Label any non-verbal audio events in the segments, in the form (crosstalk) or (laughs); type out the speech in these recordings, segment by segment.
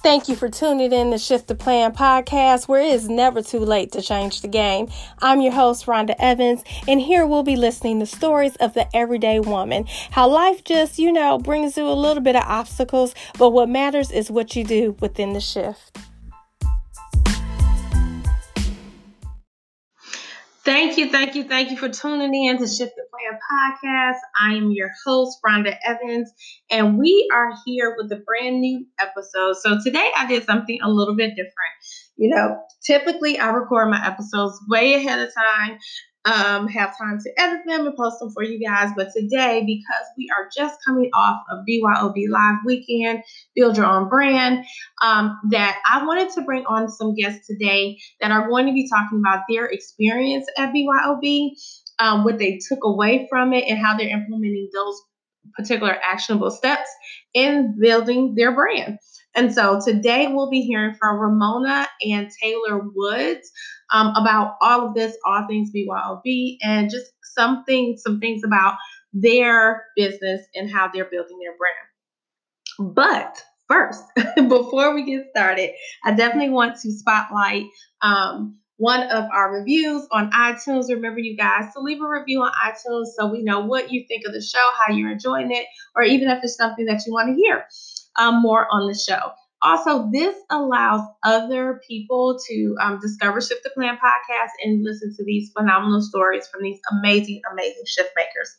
Thank you for tuning in to Shift the Plan podcast, where it is never too late to change the game. I'm your host, Rhonda Evans, and here we'll be listening to stories of the everyday woman. How life just, you know, brings you a little bit of obstacles, but what matters is what you do within the shift. Thank you, thank you, thank you for tuning in to Shift the Plan podcast. I am your host, Rhonda Evans, and we are here with a brand new episode. So today I did something a little bit different. You know, typically I record my episodes way ahead of time um, have time to edit them and post them for you guys. But today, because we are just coming off of BYOB Live Weekend, Build Your Own Brand, um, that I wanted to bring on some guests today that are going to be talking about their experience at BYOB, um, what they took away from it, and how they're implementing those particular actionable steps in building their brand. And so today we'll be hearing from Ramona and Taylor Woods um, about all of this, all things BYOB, and just something, some things about their business and how they're building their brand. But first, (laughs) before we get started, I definitely want to spotlight um, one of our reviews on iTunes. Remember, you guys, to leave a review on iTunes so we know what you think of the show, how you're enjoying it, or even if it's something that you want to hear um, more on the show. Also, this allows other people to um, discover Shift the Plan podcast and listen to these phenomenal stories from these amazing, amazing shift makers.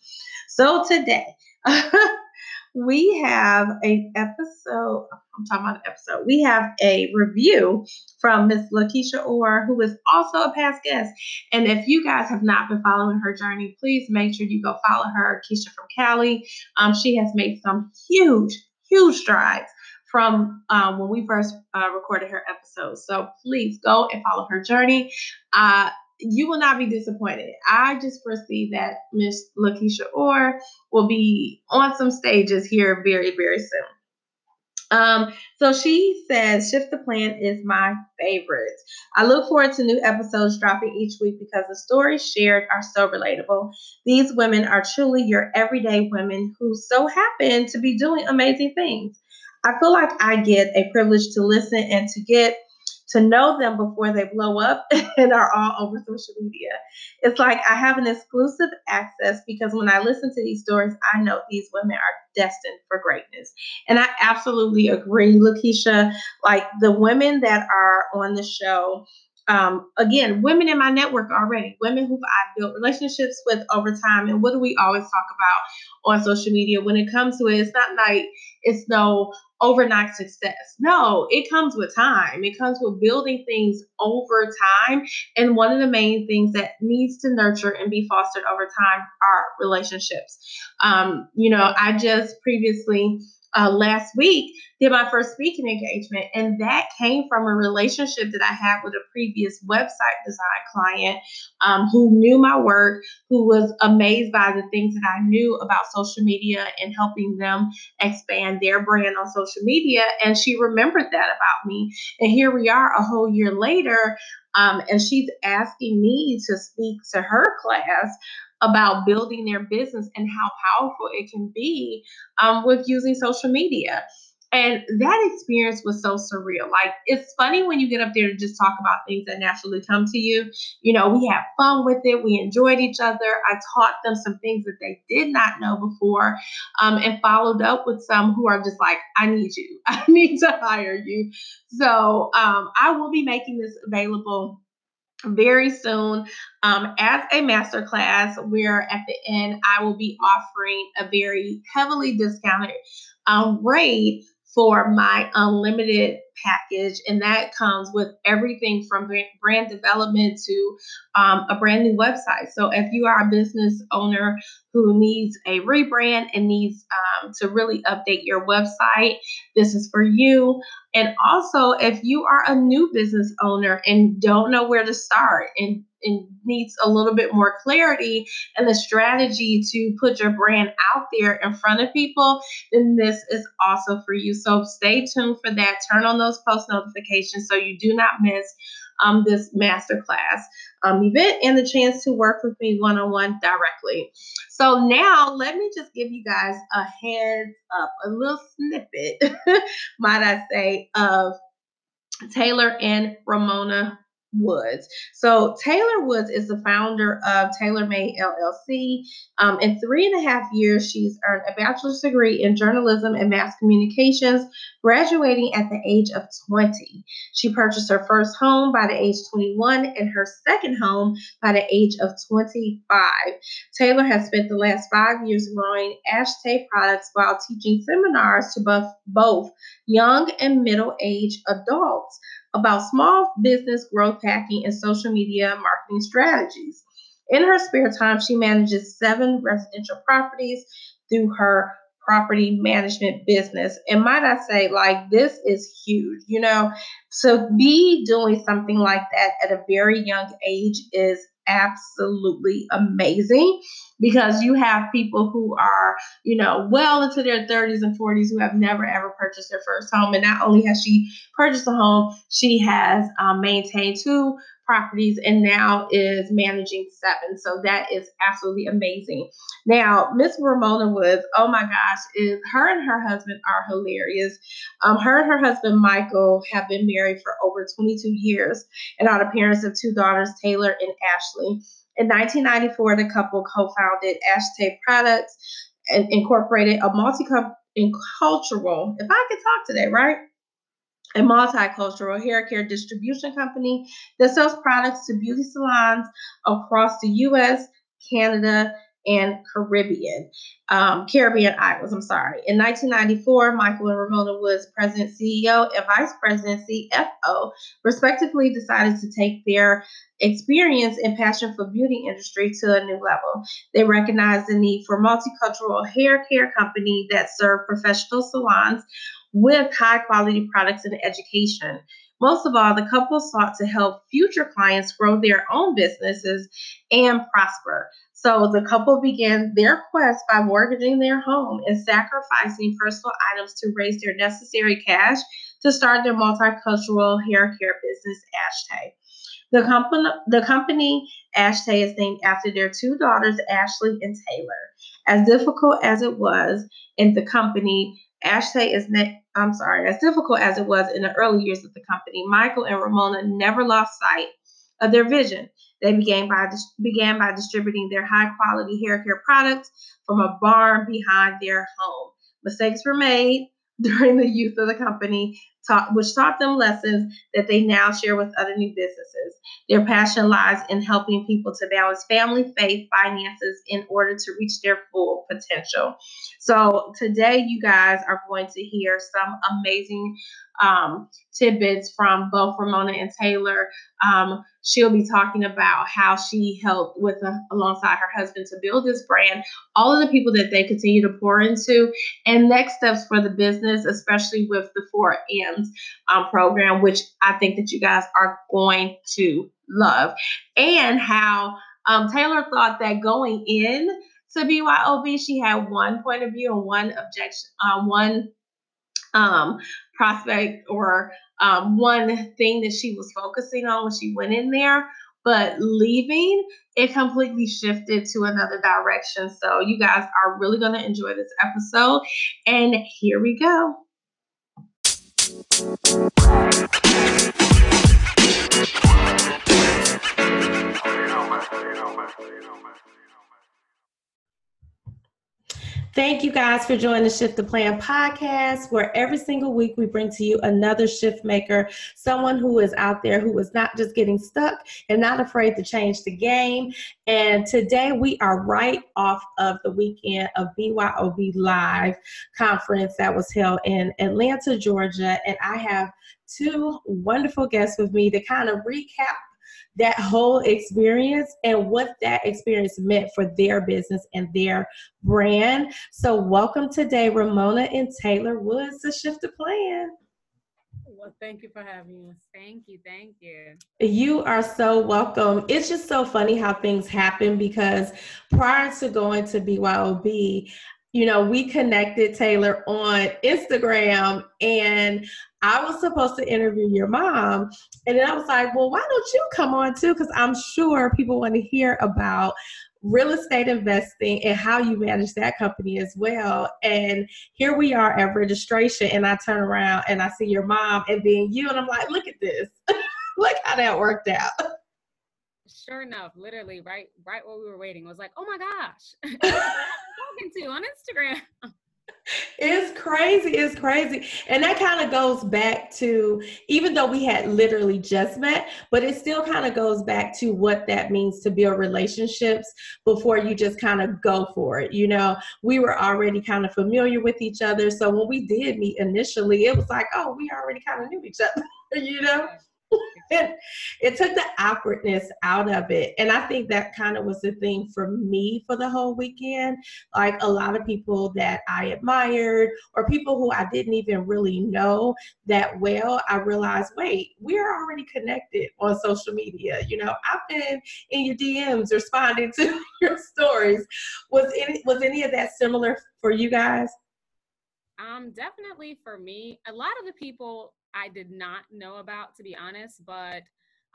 So today, (laughs) we have a episode. I'm talking about an episode. We have a review from Miss Lakeisha Orr, who is also a past guest. And if you guys have not been following her journey, please make sure you go follow her, Keisha from Cali. Um, she has made some huge, huge strides from um, when we first uh, recorded her episode. So please go and follow her journey. Uh, you will not be disappointed. I just foresee that Miss Lakeisha Orr will be on some stages here very, very soon. Um, so she says, Shift the Plan is my favorite. I look forward to new episodes dropping each week because the stories shared are so relatable. These women are truly your everyday women who so happen to be doing amazing things. I feel like I get a privilege to listen and to get to know them before they blow up (laughs) and are all over social media. It's like I have an exclusive access because when I listen to these stories, I know these women are destined for greatness. And I absolutely agree, Lakeisha. Like the women that are on the show, um, again, women in my network already, women who I've built relationships with over time. And what do we always talk about on social media when it comes to it? It's not like it's no overnight success. No, it comes with time. It comes with building things over time. And one of the main things that needs to nurture and be fostered over time are relationships. Um, you know, I just previously uh, last week did my first speaking engagement, and that came from a relationship that I had with a previous website design client um, who knew my work, who was amazed by the things that I knew about social media and helping them expand their brand on social media. And she remembered that about me. And here we are a whole year later. Um, and she's asking me to speak to her class about building their business and how powerful it can be um, with using social media. And that experience was so surreal. Like, it's funny when you get up there and just talk about things that naturally come to you. You know, we had fun with it, we enjoyed each other. I taught them some things that they did not know before, um, and followed up with some who are just like, I need you, (laughs) I need to hire you. So, um, I will be making this available very soon um, as a masterclass where at the end i will be offering a very heavily discounted um, rate for my unlimited package, and that comes with everything from brand development to um, a brand new website. So, if you are a business owner who needs a rebrand and needs um, to really update your website, this is for you. And also, if you are a new business owner and don't know where to start and and needs a little bit more clarity and the strategy to put your brand out there in front of people, then this is also for you. So stay tuned for that. Turn on those post notifications so you do not miss um, this masterclass um, event and the chance to work with me one on one directly. So now let me just give you guys a heads up, a little snippet, (laughs) might I say, of Taylor and Ramona Woods. So Taylor Woods is the founder of TaylorMade LLC. Um, in three and a half years, she's earned a bachelor's degree in journalism and mass communications, graduating at the age of 20. She purchased her first home by the age 21 and her second home by the age of 25. Taylor has spent the last five years growing Ashtay products while teaching seminars to both, both young and middle-aged adults about small business growth hacking and social media marketing strategies. In her spare time, she manages seven residential properties through her property management business. And might I say, like, this is huge, you know? So, be doing something like that at a very young age is absolutely amazing because you have people who are, you know, well into their 30s and 40s who have never ever purchased their first home. And not only has she purchased a home, she has um, maintained two properties and now is managing seven. So that is absolutely amazing. Now, Miss Ramona Woods, oh my gosh, is her and her husband are hilarious. Um, her and her husband Michael have been married for over 22 years and are the parents of two daughters, Taylor and Ashley. In 1994, the couple co-founded Ashtay Products and incorporated a multicultural, if I could talk today, right? A multicultural hair care distribution company that sells products to beauty salons across the US, Canada, and Caribbean, um, Caribbean Islands. I'm sorry. In 1994, Michael and Ramona Woods, President, CEO, and Vice President, CFO, respectively, decided to take their experience and passion for beauty industry to a new level. They recognized the need for multicultural hair care company that serve professional salons with high quality products and education. Most of all, the couple sought to help future clients grow their own businesses and prosper. So the couple began their quest by mortgaging their home and sacrificing personal items to raise their necessary cash to start their multicultural hair care business, Ashtay. The company, the company Ashtay is named after their two daughters, Ashley and Taylor. As difficult as it was in the company, Ashtay is ne- I'm sorry, as difficult as it was in the early years of the company, Michael and Ramona never lost sight of their vision. They began by began by distributing their high quality hair care products from a barn behind their home. Mistakes were made (laughs) during the youth of the company, taught, which taught them lessons that they now share with other new businesses. Their passion lies in helping people to balance family, faith, finances in order to reach their full potential. So today, you guys are going to hear some amazing um, tidbits from both Ramona and Taylor. Um, she'll be talking about how she helped with uh, alongside her husband to build this brand, all of the people that they continue to pour into, and next steps for the business, especially with the four M's um, program, which I think that you guys are going to love, and how um, Taylor thought that going in to BYOB, she had one point of view and one objection, uh, one um, prospect or um, one thing that she was focusing on when she went in there. But leaving, it completely shifted to another direction. So, you guys are really going to enjoy this episode. And here we go. Thank you guys for joining the Shift the Plan podcast, where every single week we bring to you another shift maker, someone who is out there who is not just getting stuck and not afraid to change the game. And today we are right off of the weekend of BYOB Live conference that was held in Atlanta, Georgia. And I have two wonderful guests with me to kind of recap that whole experience and what that experience meant for their business and their brand. So, welcome today, Ramona and Taylor Woods to Shift the Plan. Well, thank you for having us. Thank you. Thank you. You are so welcome. It's just so funny how things happen because prior to going to BYOB, you know, we connected Taylor on Instagram and I was supposed to interview your mom. And then I was like, well, why don't you come on too? Because I'm sure people want to hear about real estate investing and how you manage that company as well. And here we are at registration, and I turn around and I see your mom and being you, and I'm like, look at this. (laughs) look how that worked out. Sure enough, literally right right while we were waiting, I was like, oh my gosh. (laughs) talking to on Instagram. It's crazy. It's crazy. And that kind of goes back to, even though we had literally just met, but it still kind of goes back to what that means to build relationships before you just kind of go for it. You know, we were already kind of familiar with each other. So when we did meet initially, it was like, oh, we already kind of knew each other, (laughs) you know? (laughs) it, took the awkwardness out of it. And I think that kind of was the thing for me for the whole weekend. Like a lot of people that I admired or people who I didn't even really know that well, I realized, wait, we're already connected on social media. You know, I've been in your DMs responding (laughs) to your stories. Was any was any of that similar for you guys? Um, definitely for me, a lot of the people I did not know about, to be honest, but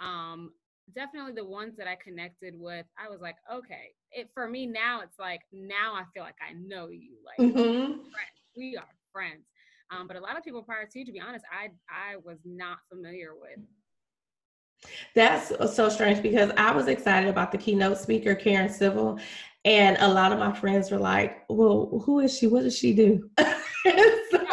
um, definitely the ones that I connected with, I was like, okay. It for me now, it's like now I feel like I know you, like mm-hmm. we are friends. Um, but a lot of people prior to, you, to be honest, I I was not familiar with. That's so strange because I was excited about the keynote speaker, Karen Civil, and a lot of my friends were like, "Well, who is she? What does she do?" (laughs) so.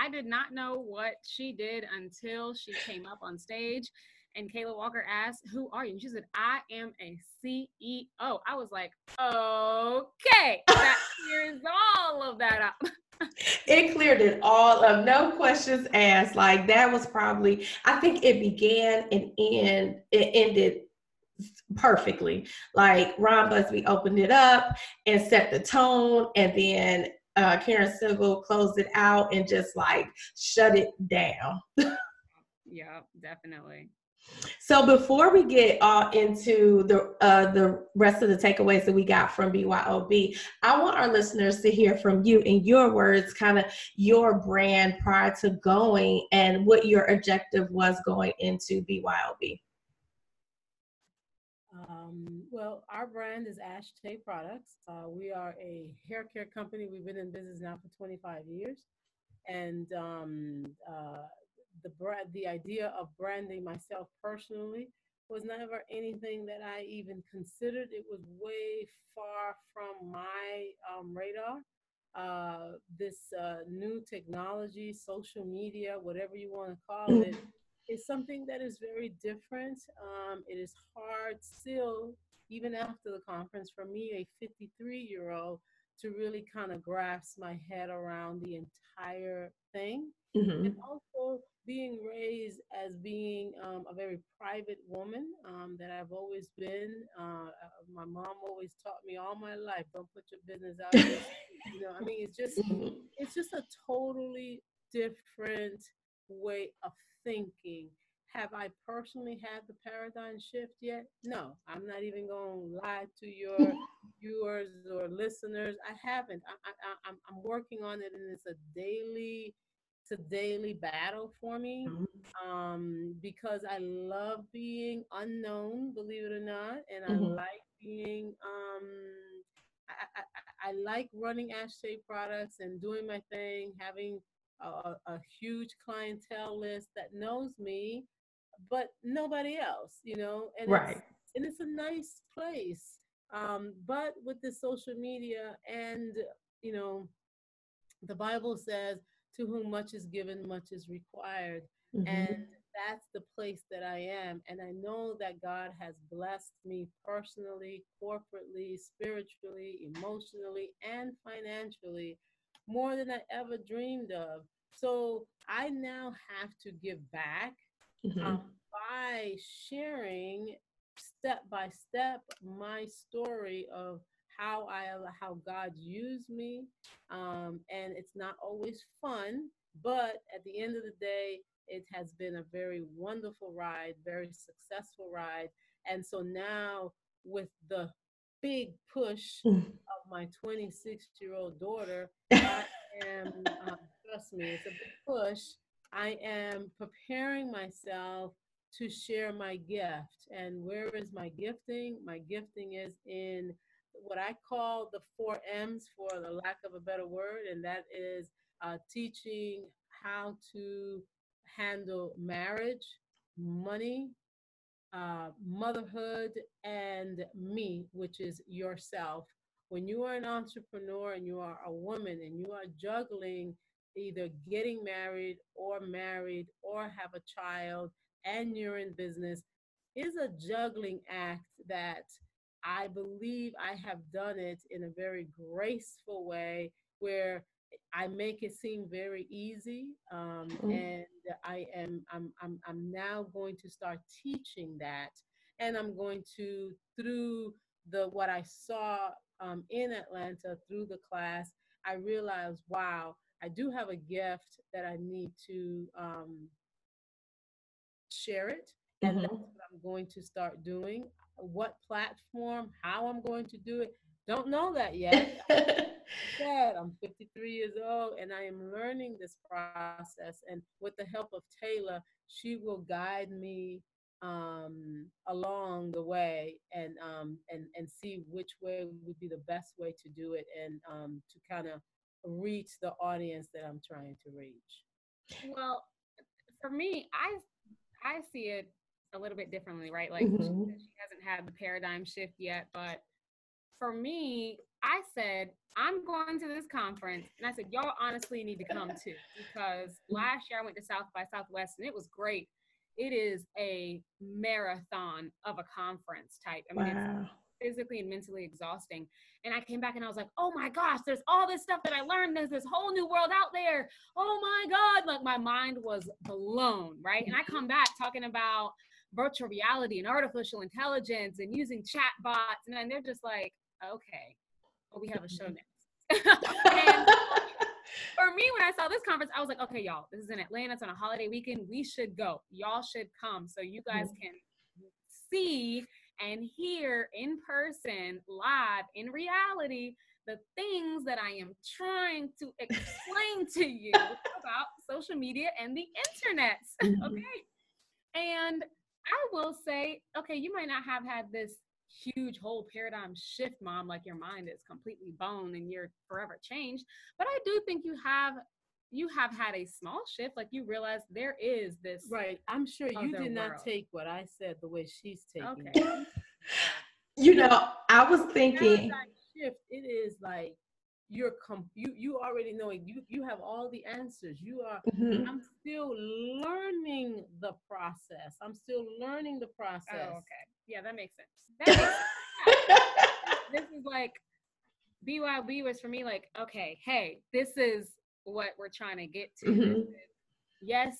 I did not know what she did until she came up on stage and Kayla Walker asked, Who are you? And she said, I am a CEO. I was like, Okay, that clears all of that up. (laughs) it cleared it all up, no questions asked. Like that was probably, I think it began and end, it ended perfectly. Like Ron Busby opened it up and set the tone, and then uh, Karen Civil closed it out and just like shut it down. (laughs) yeah, definitely. So before we get all into the uh, the rest of the takeaways that we got from BYOB, I want our listeners to hear from you in your words, kind of your brand prior to going and what your objective was going into BYOB. Um, well, our brand is Ash Ashtay Products. Uh, we are a hair care company. We've been in business now for 25 years, and um, uh, the the idea of branding myself personally was never anything that I even considered. It was way far from my um, radar. Uh, this uh, new technology, social media, whatever you want to call it is something that is very different. Um, it is hard still, even after the conference, for me, a 53 year old, to really kind of grasp my head around the entire thing. Mm-hmm. And also being raised as being um, a very private woman um, that I've always been. Uh, uh my mom always taught me all my life, don't put your business out there. (laughs) you know, I mean, it's just, mm-hmm. it's just a totally different way of thinking. Have I personally had the paradigm shift yet? No, I'm not even going to lie to your (laughs) viewers or listeners. I haven't. I, I, I'm, I'm working on it, and it's a daily, it's a daily battle for me mm-hmm. um, because I love being unknown, believe it or not, and mm-hmm. I like being. Um, I, I, I like running Ashtay products and doing my thing, having a, a huge clientele list that knows me, but nobody else, you know, and right. It's, and it's a nice place. Um, but with the social media and, you know, the Bible says, to whom much is given, much is required. Mm-hmm. And that's the place that I am. And I know that God has blessed me personally, corporately, spiritually, emotionally, and financially more than I ever dreamed of. So I now have to give back mm-hmm. um, by sharing step by step my story of how I how God used me, um, and it's not always fun, but at the end of the day, it has been a very wonderful ride, very successful ride, and so now with the big push mm. My 26 year old daughter, I (laughs) am, uh, trust me, it's a big push. I am preparing myself to share my gift. And where is my gifting? My gifting is in what I call the four M's for the lack of a better word, and that is uh, teaching how to handle marriage, money, uh, motherhood, and me, which is yourself. When you are an entrepreneur and you are a woman and you are juggling either getting married or married or have a child and you're in business is a juggling act that I believe I have done it in a very graceful way where I make it seem very easy, um, mm-hmm. and I am I'm, I'm I'm now going to start teaching that, and I'm going to through the what I saw um, in Atlanta through the class, I realized wow, I do have a gift that I need to um, share it, and mm-hmm. that's what I'm going to start doing. What platform, how I'm going to do it, don't know that yet. (laughs) said, I'm 53 years old and I am learning this process. And with the help of Taylor, she will guide me um, along the way and um, and and see which way would be the best way to do it and um, to kind of reach the audience that I'm trying to reach. Well, for me, I I see it a little bit differently, right? Like mm-hmm. she, she hasn't had the paradigm shift yet, but for me, I said, I'm going to this conference. And I said, y'all honestly need to come too. Because (laughs) last year I went to South by Southwest and it was great. It is a marathon of a conference type. I mean, wow. it's physically and mentally exhausting. And I came back and I was like, oh my gosh, there's all this stuff that I learned. There's this whole new world out there. Oh my God. Like my mind was blown, right? And I come back talking about virtual reality and artificial intelligence and using chat bots. And then they're just like, okay, well, we have a show mm-hmm. next. (laughs) and for me, when I saw this conference, I was like, okay, y'all, this is in Atlanta. It's on a holiday weekend. We should go. Y'all should come so you guys mm-hmm. can see and hear in person, live, in reality, the things that I am trying to (laughs) explain to you about social media and the internet. (laughs) Mm-hmm. Okay. And I will say, okay, you might not have had this huge whole paradigm shift, mom, like your mind is completely bone and you're forever changed. But I do think you have you have had a small shift like you realize there is this right i'm sure you did not take what i said the way she's taking okay. it (laughs) you know i was thinking shift it is like you're com- you you already know it. you you have all the answers you are mm-hmm. i'm still learning the process i'm still learning the process oh, okay yeah that makes sense, that makes sense. (laughs) this is like BYB was for me like okay hey this is what we're trying to get to mm-hmm. yes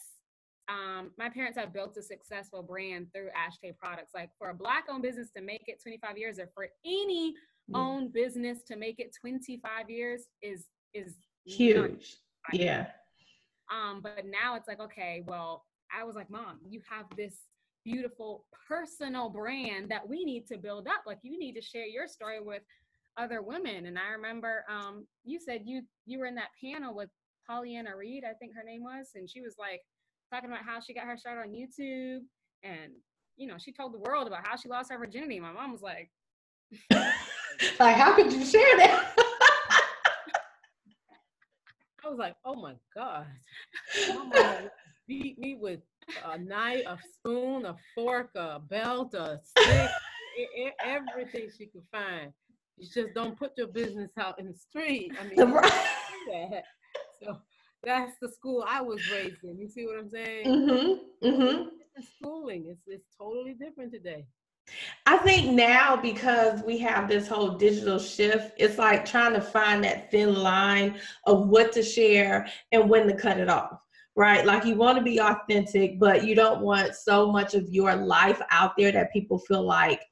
um, my parents have built a successful brand through Ashtay products. Like for a black owned business to make it 25 years or for any mm. own business to make it 25 years is is huge. Yeah. Um, but now it's like, okay, well, I was like, Mom, you have this beautiful personal brand that we need to build up. Like you need to share your story with other women. And I remember um, you said you you were in that panel with Pollyanna Reed, I think her name was, and she was like talking about how she got her start on YouTube and you know, she told the world about how she lost her virginity. My mom was like, (laughs) (laughs) like, how could you share that? I was like, oh my God. (laughs) Mama beat me with a knife, a spoon, a fork, a belt, a stick, (laughs) everything she could find. You just don't put your business out in the street. I mean, that. so that's the school I was raised in. You see what I'm saying? Mm-hmm. Mm-hmm. Schooling, it's it's totally different today. I think now because we have this whole digital shift, it's like trying to find that thin line of what to share and when to cut it off, right? Like you want to be authentic, but you don't want so much of your life out there that people feel like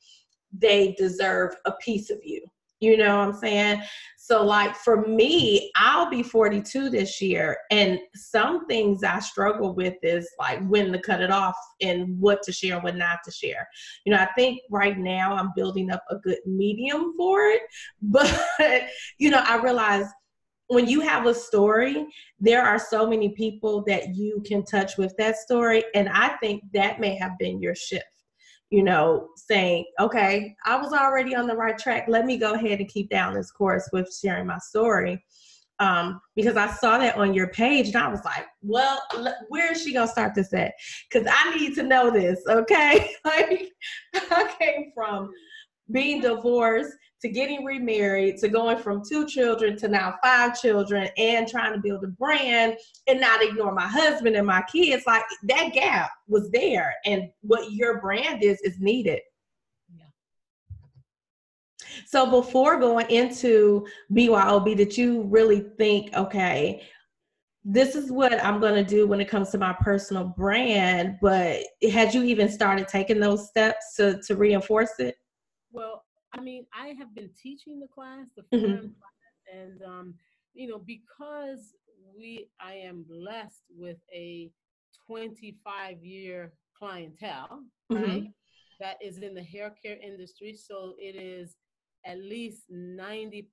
they deserve a piece of you, You know what I'm saying? So, like for me, I'll be 42 this year, and some things I struggle with is like when to cut it off and what to share and what not to share. You know, I think right now I'm building up a good medium for it, (laughs) but you know, I realize when you have a story, there are so many people that you can touch with that story, and I think that may have been your shift you know, saying, okay, I was already on the right track. Let me go ahead and keep down this course with sharing my story. Um, because I saw that on your page and I was like, well, where is she gonna start this at? Because I need to know this, okay? (laughs) like, I came from being divorced to getting remarried to going from two children to now five children and trying to build a brand and not ignore my husband and my kids like that gap was there and what your brand is is needed yeah. so before going into byob did you really think okay this is what i'm going to do when it comes to my personal brand but had you even started taking those steps to to reinforce it well I mean, I have been teaching the class, the mm-hmm. class, and um, you know, because we, I am blessed with a 25 year clientele, mm-hmm. right? That is in the hair care industry, so it is at least 90%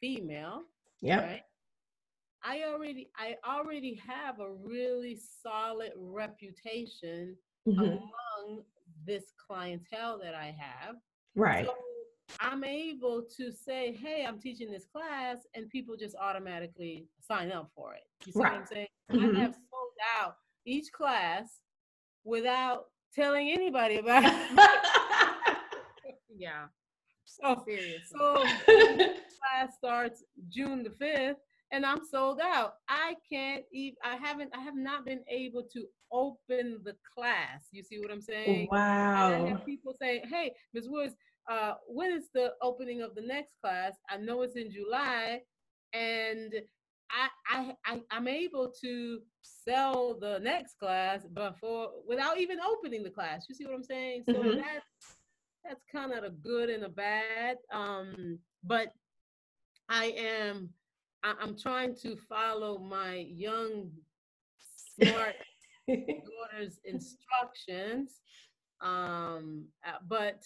female. Yeah. Right? I already I already have a really solid reputation mm-hmm. among this clientele that I have. Right. So I'm able to say, hey, I'm teaching this class, and people just automatically sign up for it. You see right. what I'm saying? Mm-hmm. I have sold out each class without telling anybody about it. (laughs) yeah. So, Seriously. so (laughs) class starts June the 5th and I'm sold out. I can't even I haven't I have not been able to open the class. You see what I'm saying? Wow. And I have people saying, Hey, Ms. Woods, uh, when is the opening of the next class? I know it's in July and I, I, I I'm able to sell the next class before without even opening the class. You see what I'm saying? So mm-hmm. that's that's kind of a good and a bad. Um, but I am I, am trying to follow my young, smart (laughs) daughter's instructions. Um, uh, but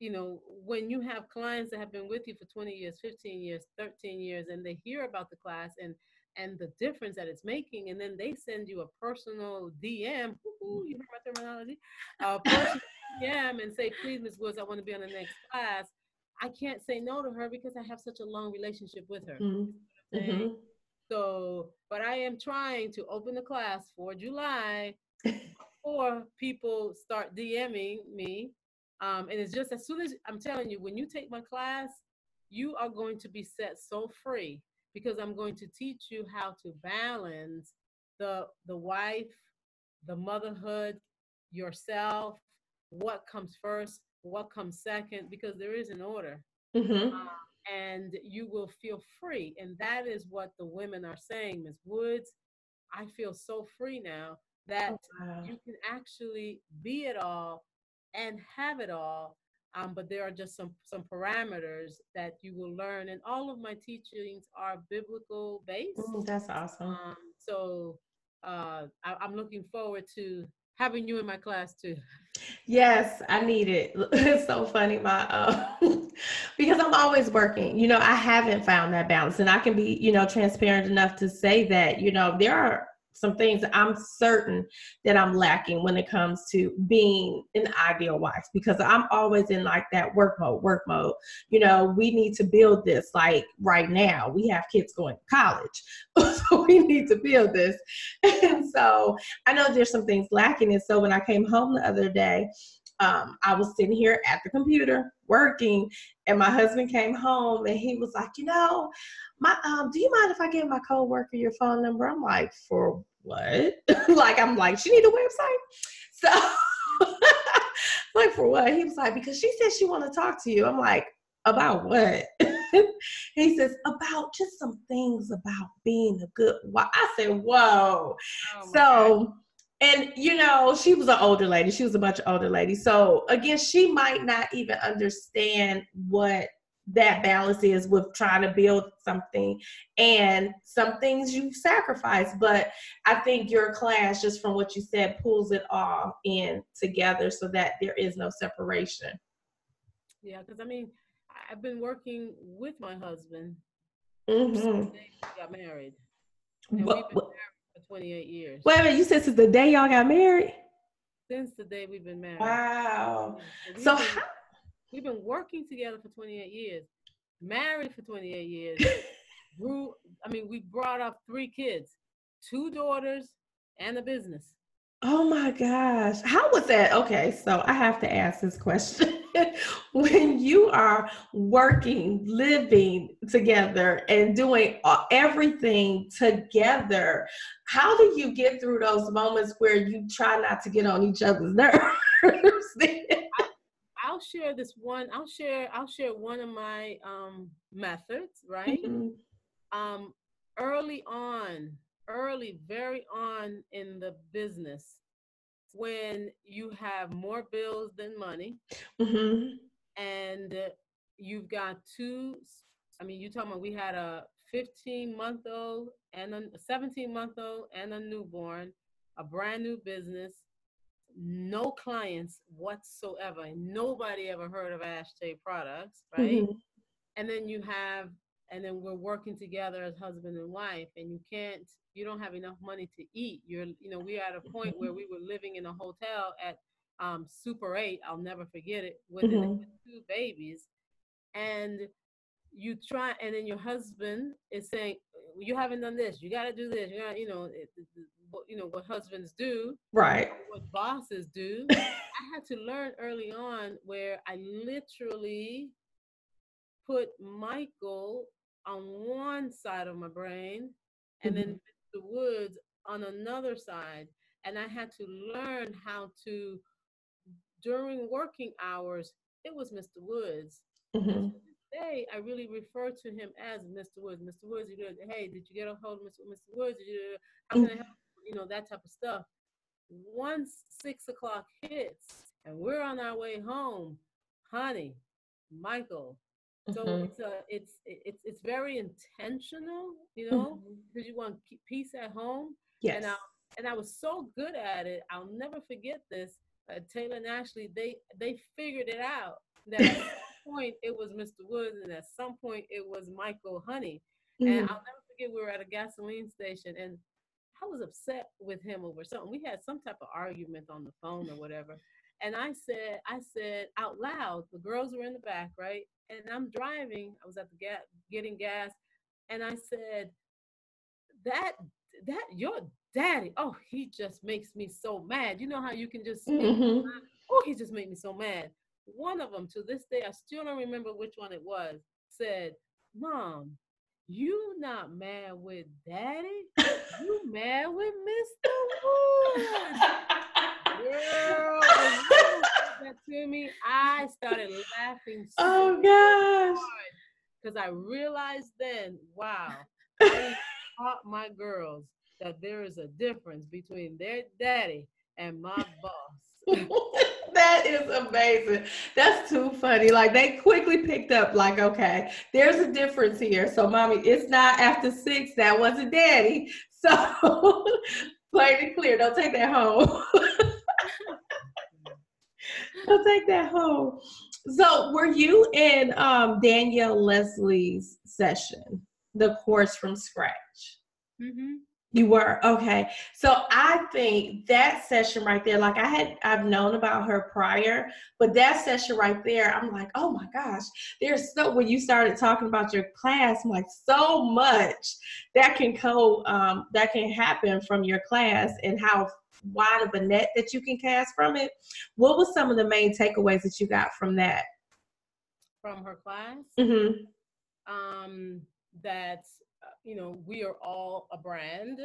you know, when you have clients that have been with you for 20 years, 15 years, 13 years, and they hear about the class and and the difference that it's making, and then they send you a personal DM, you heard my terminology, a personal DM and say, please, Ms. Woods, I want to be on the next class. I can't say no to her because I have such a long relationship with her. Mm-hmm. Mm-hmm. So, but I am trying to open the class for July (laughs) before people start DMing me. Um, and it's just as soon as I'm telling you, when you take my class, you are going to be set so free because I'm going to teach you how to balance the the wife, the motherhood, yourself, what comes first, what comes second, because there is an order. Mm-hmm. Um, and you will feel free. And that is what the women are saying, Ms. Woods. I feel so free now that oh, wow. you can actually be it all and have it all. Um, but there are just some some parameters that you will learn, and all of my teachings are biblical based. Mm, that's awesome. Um, so uh, I, I'm looking forward to having you in my class too. Yes, I need it. (laughs) It's so funny, my uh, (laughs) because I'm always working. You know, I haven't found that balance, and I can be, you know, transparent enough to say that, you know, there are some things I'm certain that I'm lacking when it comes to being an ideal wife because I'm always in like that work mode, work mode. You know, we need to build this like right now. We have kids going to college, (laughs) so we need to build this. (laughs) And so I know there's some things lacking. And so when I came home the other day, um, I was sitting here at the computer working, and my husband came home and he was like, you know, my um, do you mind if I give my coworker your phone number? I'm like, for what? (laughs) like, I'm like, she need a website. So, (laughs) like, for what? He was like, because she said she want to talk to you. I'm like, about what? (laughs) he says about just some things about being a good wife. I said, whoa. Oh so. God and you know she was an older lady. She was a much older lady so again she might not even understand what that balance is with trying to build something and some things you sacrifice. But i think your class just from what you said pulls it all in together so that there is no separation. Yeah because i mean i've been working with my husband mm-hmm. since we got married. And what, we've been married 28 years wait a minute you said since the day y'all got married since the day we've been married wow so, so how We've been working together for 28 years, married for 28 years. (laughs) grew, I mean, we brought up three kids, two daughters, and a business. Oh my gosh. How was that? Okay, so I have to ask this question. (laughs) when you are working, living together, and doing everything together, how do you get through those moments where you try not to get on each other's (laughs) nerves? I'll share this one. I'll share. I'll share one of my um, methods. Right. Mm-hmm. Um, early on, early, very on in the business, when you have more bills than money, mm-hmm. and you've got two. I mean, you talking about we had a 15 month old and a 17 month old and a newborn, a brand new business no clients whatsoever. Nobody ever heard of Ashtay products, right? Mm-hmm. And then you have, and then we're working together as husband and wife, and you can't, you don't have enough money to eat. You're, you know, we're at a point where we were living in a hotel at um, Super 8, I'll never forget it, with, mm-hmm. with two babies. And you try, and then your husband is saying, you haven't done this, you got to do this, you got, you know, it, you know what husbands do right what bosses do (laughs) i had to learn early on where i literally put michael on one side of my brain and mm-hmm. then mr woods on another side and i had to learn how to during working hours it was mr woods mm-hmm. Today, I really refer to him as Mr. Woods. Mr. Woods, you did, hey, did you get a hold of Mr. Mr. Woods? You, how can I help you know, that type of stuff. Once six o'clock hits and we're on our way home, honey, Michael. So mm-hmm. it's a, it's it's it's very intentional, you know, because mm-hmm. you want peace at home. Yes. And I and I was so good at it. I'll never forget this. Uh, Taylor and Ashley, they they figured it out. That at (laughs) some point it was Mr. Woods, and at some point it was Michael Honey. Mm-hmm. And I'll never forget we were at a gasoline station, and I was upset with him over something. We had some type of argument on the phone or whatever. And I said, I said out loud, the girls were in the back, right? And I'm driving. I was at the gas, getting gas, and I said, that that your daddy, oh, he just makes me so mad. You know how you can just, mm-hmm. oh, he just made me so mad. One of them, to this day, I still don't remember which one it was, said, Mom, you not mad with daddy? You mad with Mr. Woods? (laughs) Girl, (laughs) that to me, I started laughing so Oh gosh. Because I realized then, wow, (laughs) I taught my girls that there is a difference between their daddy and my boss. (laughs) that is amazing. That's too funny. Like they quickly picked up, like, okay, there's a difference here. So, mommy, it's not after six. That wasn't daddy. So, plain and clear. Don't take that home. (laughs) don't take that home. So, were you in um, Danielle Leslie's session, the course from scratch? Mm-hmm. You were okay. So I think that session right there, like I had, I've known about her prior, but that session right there, I'm like, oh my gosh, there's so. When you started talking about your class, I'm like, so much that can go, um, that can happen from your class, and how wide of a net that you can cast from it. What were some of the main takeaways that you got from that? From her class, mm-hmm. um, that you know, we are all a brand.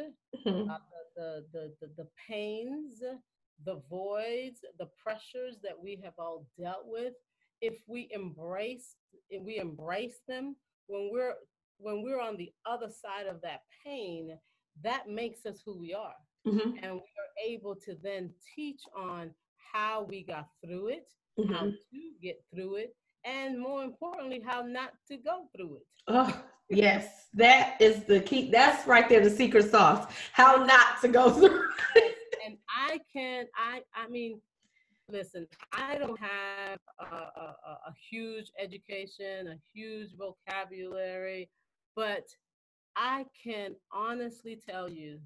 Mm-hmm. Uh, the, the, the, the pains, the voids, the pressures that we have all dealt with, if we embrace, if we embrace them, when we're when we're on the other side of that pain, that makes us who we are. Mm-hmm. And we are able to then teach on how we got through it, mm-hmm. how to get through it, and more importantly, how not to go through it. Oh, yes, that is the key. That's right there, the secret sauce. How not to go through. It. and I can, I, I mean, listen, I don't have a, a, a, huge education, a huge vocabulary, but I can honestly tell you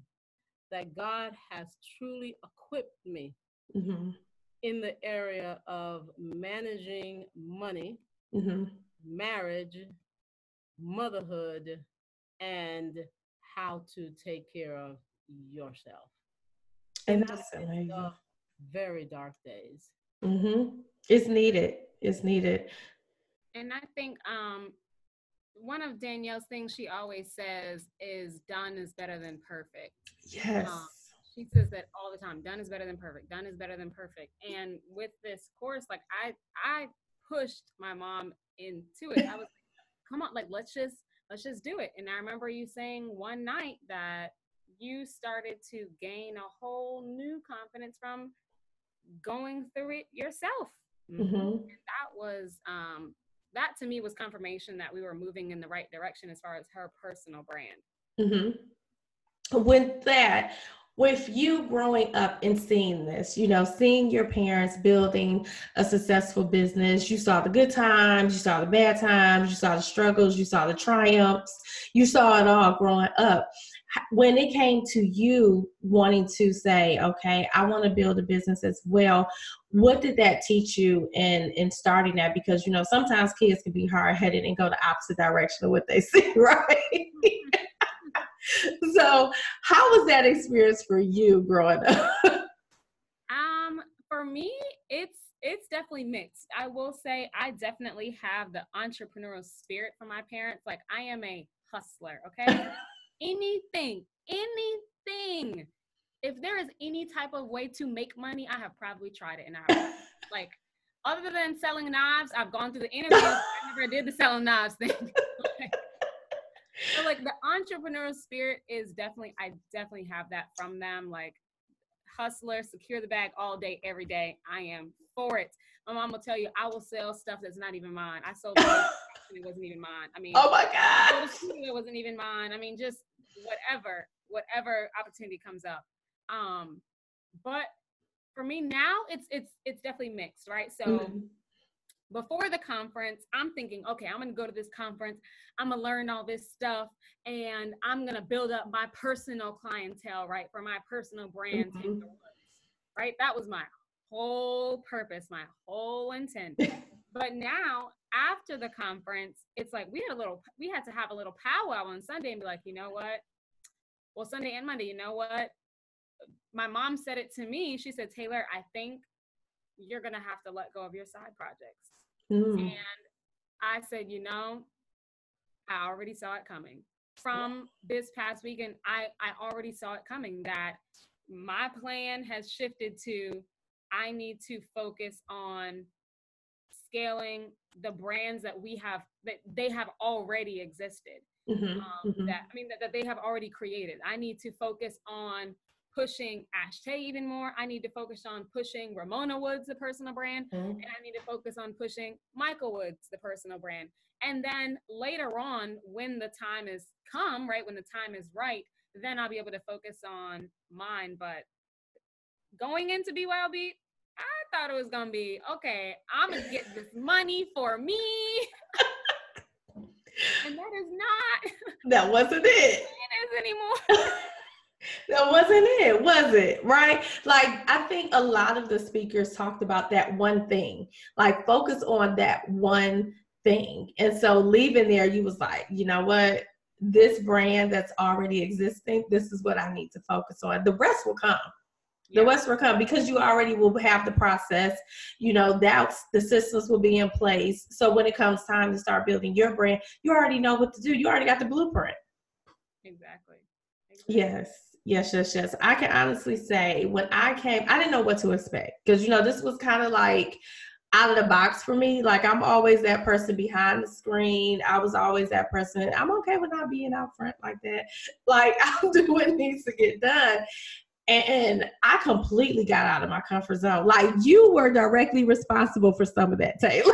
that God has truly equipped me mm-hmm. in the area of managing money, mm-hmm. marriage, motherhood, and how to take care of yourself. And that's amazing. very dark days. Mm-hmm. It's needed. It's needed. And I think um, one of Danielle's things she always says is done is better than perfect. Yes. Um, she says that all the time. Done is better than perfect. Done is better than perfect. And with this course, like I I pushed my mom into it. I was like, (laughs) come on, like let's just let's just do it. And I remember you saying one night that you started to gain a whole new confidence from going through it yourself. Mm-hmm. that was um that to me was confirmation that we were moving in the right direction as far as her personal brand. Mm-hmm. With that, with you growing up and seeing this, you know, seeing your parents building a successful business, you saw the good times, you saw the bad times, you saw the struggles, you saw the triumphs, you saw it all growing up. When it came to you wanting to say, okay, I want to build a business as well, what did that teach you in in starting that? Because you know, sometimes kids can be hard headed and go the opposite direction of what they (laughs) see, right? (laughs) so how was that experience for you growing up um for me it's it's definitely mixed i will say i definitely have the entrepreneurial spirit from my parents like i am a hustler okay anything anything if there is any type of way to make money i have probably tried it and i (laughs) like other than selling knives i've gone through the interviews i never did the selling knives thing (laughs) so like the entrepreneurial spirit is definitely I definitely have that from them. Like hustler, secure the bag all day, every day. I am for it. My mom will tell you I will sell stuff that's not even mine. I sold (laughs) it wasn't even mine. I mean, oh my god, it wasn't even mine. I mean, just whatever, whatever opportunity comes up. Um, but for me now, it's it's it's definitely mixed, right? So. Mm-hmm before the conference, I'm thinking, okay, I'm to go to this conference. I'm to learn all this stuff and I'm to build up my personal clientele, right? For my personal brand, mm-hmm. right? That was my whole purpose, my whole intent. (laughs) but now, after the conference, it's like we had a little, we had to have a little powwow on Sunday and be like, you know what? Well, Sunday and Monday, you know what? My mom said it to me. She said, Taylor, I think you're going to have to let go of your side projects. Mm. And I said, you know, I already saw it coming. From this past weekend, I, I already saw it coming that my plan has shifted to I need to focus on scaling the brands that we have that they have already existed. Mm-hmm, um, mm-hmm. That I mean that, that they have already created. I need to focus on pushing Ashtay even more. I need to focus on pushing Ramona Woods, the personal brand, mm-hmm. and I need to focus on pushing Michael Woods, the personal brand. And then later on, when the time is come, right, when the time is right, then I'll be able to focus on mine. But going into BYOB, I thought it was gonna be okay. I'm gonna get this money for me. (laughs) and that is not. (laughs) That wasn't it. (laughs) It is anymore. that wasn't it, was it? Right? Like, I think a lot of the speakers talked about that one thing, like, focus on that one thing. And so, leaving there, you was like, you know what? This brand that's already existing, this is what I need to focus on. The rest will come. The rest will come because you already will have the process. You know, that's the systems will be in place. So when it comes time to start building your brand, you already know what to do. You already got the blueprint. Exactly. exactly. Yes. Yes, yes, yes. I can honestly say when I came, I didn't know what to expect because you know this was kind of like out of the box for me. Like I'm always that person behind the screen. I was always that person. I'm okay with not being out front like that. Like I'll do what needs to get done and I completely got out of my comfort zone. Like you were directly responsible for some of that, Taylor. (laughs)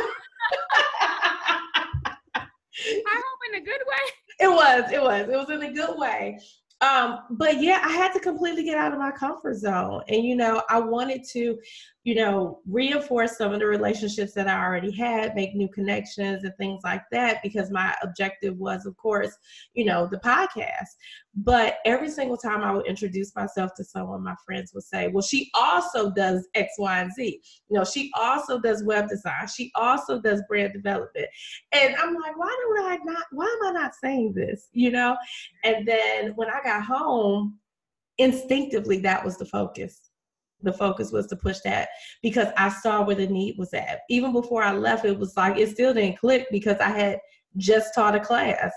I hope in a good way. It was, it was, it was in a good way. Um, but yeah, I had to completely get out of my comfort zone. And you know, I wanted to you know, reinforce some of the relationships that I already had, make new connections and things like that, because my objective was, of course, you know, the podcast. But every single time I would introduce myself to someone, my friends would say, well, she also does X, Y, and Z. You know, she also does web design. She also does brand development. And I'm like, why do I not, why am I not saying this? You know? And then when I got home, instinctively, that was the focus the focus was to push that because I saw where the need was at. Even before I left, it was like it still didn't click because I had just taught a class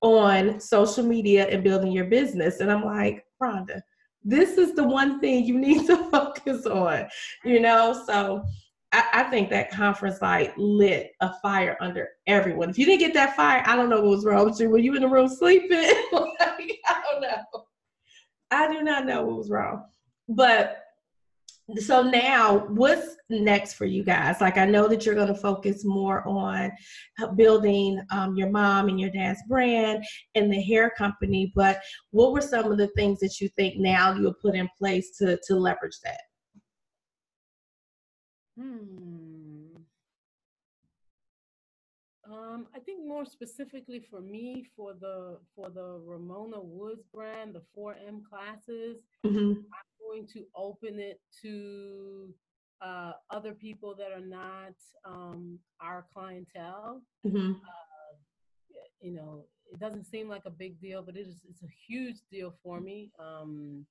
on social media and building your business. And I'm like, Rhonda, this is the one thing you need (laughs) to focus on, you know? So I, I, think that conference like lit a fire under everyone. If you didn't get that fire, I don't know what was wrong with you. Were you in the room sleeping? (laughs) like, I don't know. I do not know what was wrong. But so now what's next for you guys like i know that you're going to focus more on building um, your mom and your dad's brand and the hair company but what were some of the things that you think now you'll put in place to to leverage that hmm. Um, I think more specifically for me, for the for the Ramona Woods brand, the 4M classes, mm-hmm. I'm going to open it to uh, other people that are not um, our clientele. Mm-hmm. Uh, you know, it doesn't seem like a big deal, but it is it's a huge deal for me. Um,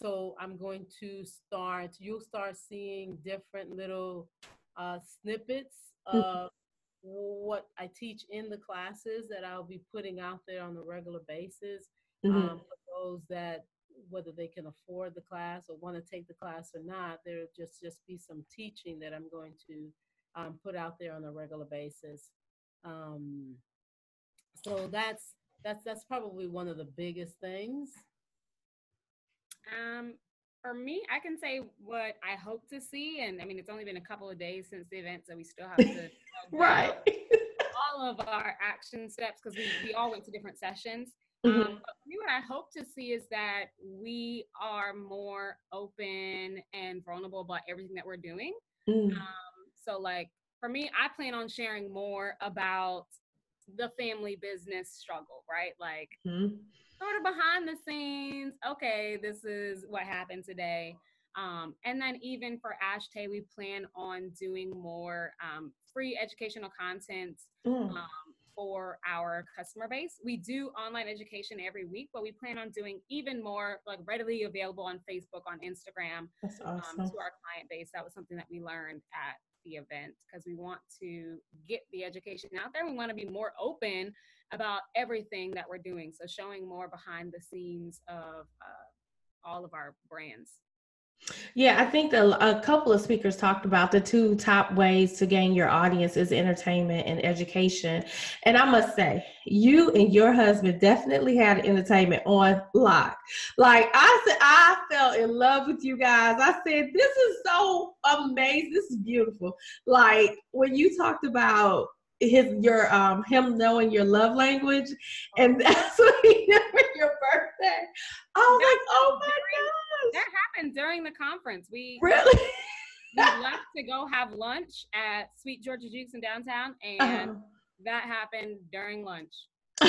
so I'm going to start. You'll start seeing different little uh, snippets mm-hmm. of what I teach in the classes that I'll be putting out there on a regular basis mm-hmm. um, for those that whether they can afford the class or want to take the class or not there'll just just be some teaching that i'm going to um, put out there on a regular basis um, so that's that's that's probably one of the biggest things um for me i can say what i hope to see and i mean it's only been a couple of days since the event so we still have to (laughs) (laughs) right all of our action steps because we, we all went to different sessions Mm-hmm. Um, but for what I hope to see is that we are more open and vulnerable about everything that we're doing. Mm. Um, so, like for me, I plan on sharing more about the family business struggle, right? Like mm-hmm. sort of behind the scenes. Okay, this is what happened today. Um, and then even for Ashtay, we plan on doing more um, free educational content mm. um, for our customer base. We do online education every week, but we plan on doing even more like readily available on Facebook, on Instagram awesome. um, to our client base. That was something that we learned at the event because we want to get the education out there. We want to be more open about everything that we're doing. So showing more behind the scenes of uh, all of our brands. Yeah, I think the, a couple of speakers talked about the two top ways to gain your audience is entertainment and education. And I must say, you and your husband definitely had entertainment on lock. Like I said, I fell in love with you guys. I said, this is so amazing. This is beautiful. Like when you talked about his your um him knowing your love language and (laughs) that's what he did for your birthday. I was like, oh my gosh. That happened during the conference. We really we (laughs) left to go have lunch at Sweet Georgia Jukes in downtown and uh-huh. that happened during lunch. (laughs)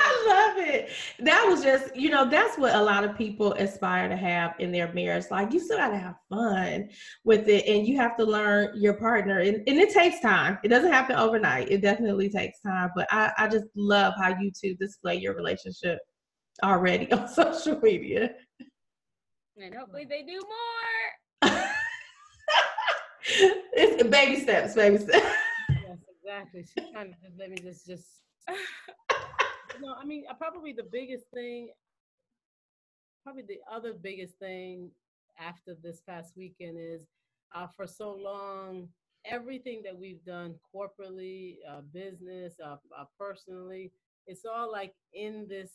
I love it. That was just, you know, that's what a lot of people aspire to have in their marriage. Like you still gotta have fun with it and you have to learn your partner. And, and it takes time. It doesn't happen overnight. It definitely takes time. But I, I just love how you two display your relationship already (laughs) on social media. And hopefully they do more. (laughs) it's baby steps, baby steps. Yes, exactly. She kind of just let me just just (laughs) no, I mean, uh, probably the biggest thing, probably the other biggest thing after this past weekend is uh, for so long, everything that we've done corporately, uh, business, uh, uh personally, it's all like in this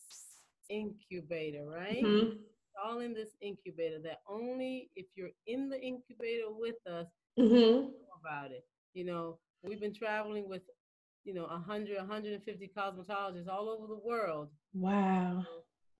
incubator, right? Mm-hmm. All in this incubator that only if you're in the incubator with us, mm-hmm. about it. You know, we've been traveling with you know 100 150 cosmetologists all over the world Wow.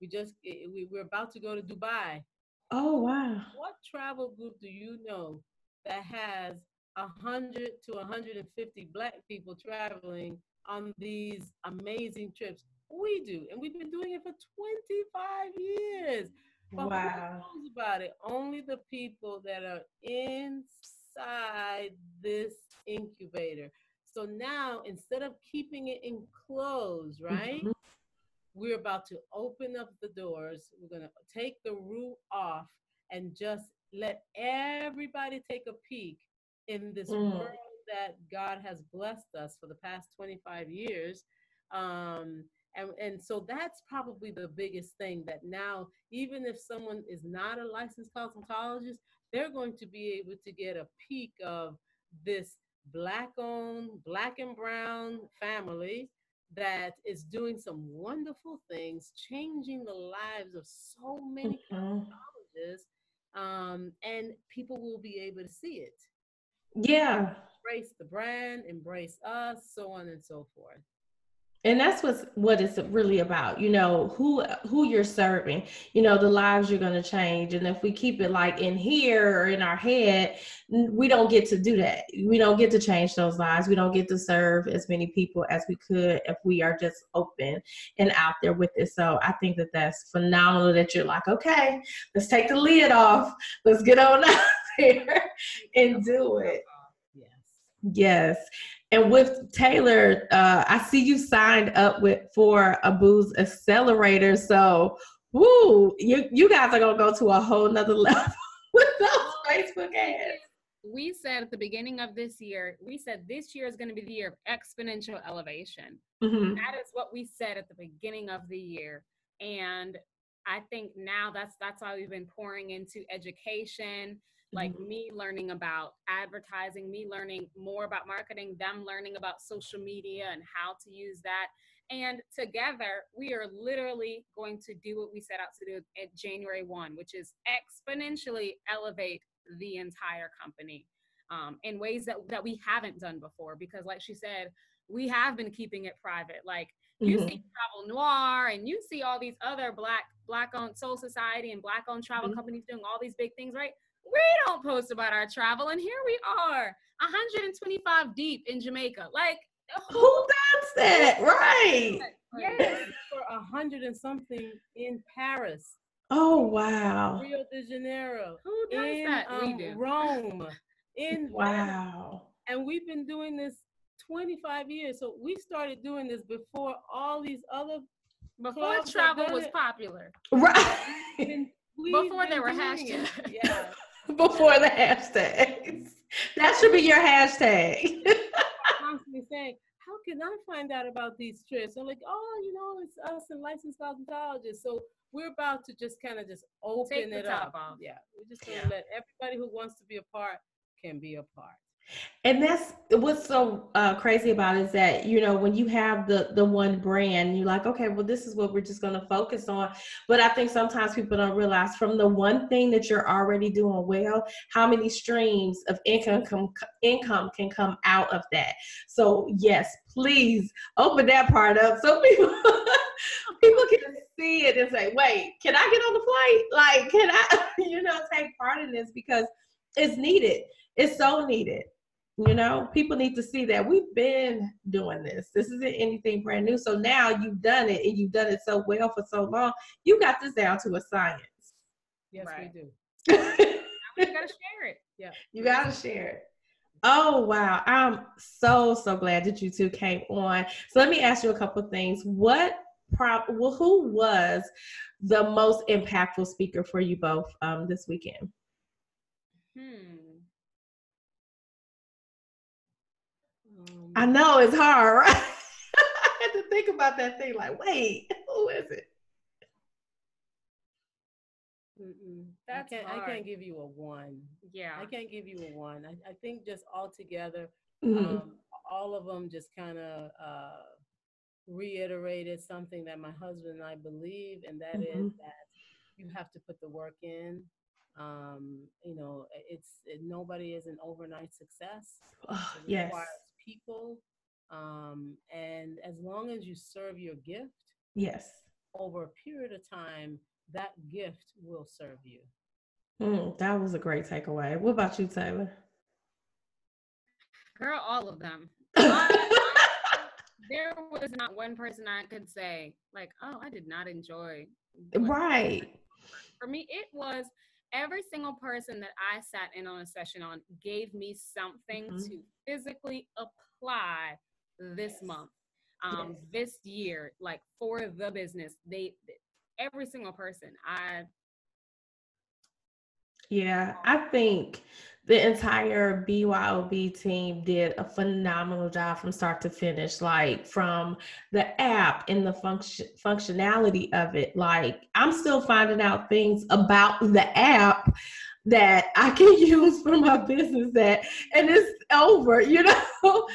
we just we, we're about to go to dubai Oh wow. what travel group do you know that has 100 to 150 black people traveling on these amazing trips we do and we've been doing it for 25 years but Wow. who knows about it? Only the people that are inside this incubator. So now, instead of keeping it enclosed, right? Mhm. We're about to open up the doors. We're going to take the roof off and just let everybody take a peek in this Mm. world that God has blessed us for the past 25 years. Um, and, and so that's probably the biggest thing that now, even if someone is not a licensed cosmetologist, they're going to be able to get a peek of this black owned, black and brown family that is doing some wonderful things, changing the lives of so many Mhm. cosmetologists. Um, and people will be able to see it. Yeah. Embrace the brand, embrace us, so on and so forth. And that's what's what it's really about you know who who you're serving you know the lives you're going to change. And if we keep it like in here or in our head we don't get to do that. We don't get to change those lives. We don't get to serve as many people as we could if we are just open and out there with it. So i think that that's phenomenal that you're like okay let's take the lid off. Let's get on (laughs) out there and do it. Yes. Yes. And with Taylor, uh, I see you signed up with for a booze accelerator. So woo, you you guys are gonna go to a whole nother (laughs) level with those Facebook ads. We said at the beginning of this year, we said this year is going to be the year of exponential elevation. Mhm. That is what we said at the beginning of the year. And I think now that's that's why we've been pouring into education, like me learning about advertising, me learning more about marketing, them learning about social media and how to use that. And together, we are literally going to do what we set out to do at January 1, which is exponentially elevate the entire company um, in ways that, that we haven't done before. Because, like she said, we have been keeping it private. Like, you Mhm. see Travel Noir and you see all these other black black owned Soul Society and black owned travel Mhm. companies doing all these big things, right? We don't post about our travel, and here we are, 125 deep in Jamaica. Like, Who does that? Right. Yes. (laughs) For a hundred and something in Paris, Oh wow. Rio de Janeiro, Who does in that? we um, do. Rome, in (laughs) Wow. and we've been doing this 25 years. So we started doing this before all these other. Before travel was popular. Right. Been, we've Before been there were doing hashtags. Yeah. (laughs) Before the hashtags. That should be your hashtag. (laughs) (laughs) constantly saying, how can I find out about these trips? I'm like, oh, you know, it's us and licensed cosmetologists. So we're about to just kind of just open Take the it top up. off. Yeah, we're just gonna Yeah. let everybody who wants to be a part can be a part. And that's what's so uh, crazy about it is that you know when you have the the one brand, you're like, okay, well, this is what we're just going to focus on. But I think sometimes people don't realize from the one thing that you're already doing well, how many streams of income come, income can come out of that. So yes, please open that part up so (laughs) people people can see it and say, wait, can I get on the flight? Like, can I, (laughs) you know, take part in this because it's needed. It's so needed. You know, people need to see that we've been doing this. This isn't anything brand new. So now you've done it and you've done it so well for so long. You got this down to a science. Yes, Right. we do. (laughs) We gotta share it. Yeah. You got to share it. Oh, wow. I'm so, so glad that you two came on. So let me ask you a couple of things. What, prop, well, who was the most impactful speaker for you both um, this weekend? Hmm. I know it's hard, (laughs) right? I had to think about that thing like, wait, (laughs) who is it? mm-mm. That's I can't. I can't give you a one. Yeah. I can't give you a one. I, I think just all together, Mhm. um, all of them just kind of uh, reiterated something that my husband and I believe, and that is Mhm. that you have to put the work in. Um, you know, it's it, nobody is an overnight success. Oh, It yes. requires people. Um, and as long as you serve your gift, yes, over a period of time, that gift will serve you. Mm, that was a great takeaway. What about you, Taylor? Girl, all of them. (coughs) there was not one person I could say, like, oh, I did not enjoy. Right. For me, it was every single person that I sat in on a session on gave me something mm-hmm. to physically apply this month, um, yes. this year, like for the business. They, every single person, I. Yeah, I think the entire BYOB team did a phenomenal job from start to finish, like from the app and the function functionality of it. Like I'm still finding out things about the app that I can (laughs) use for my business that and it's over, you know. (laughs) so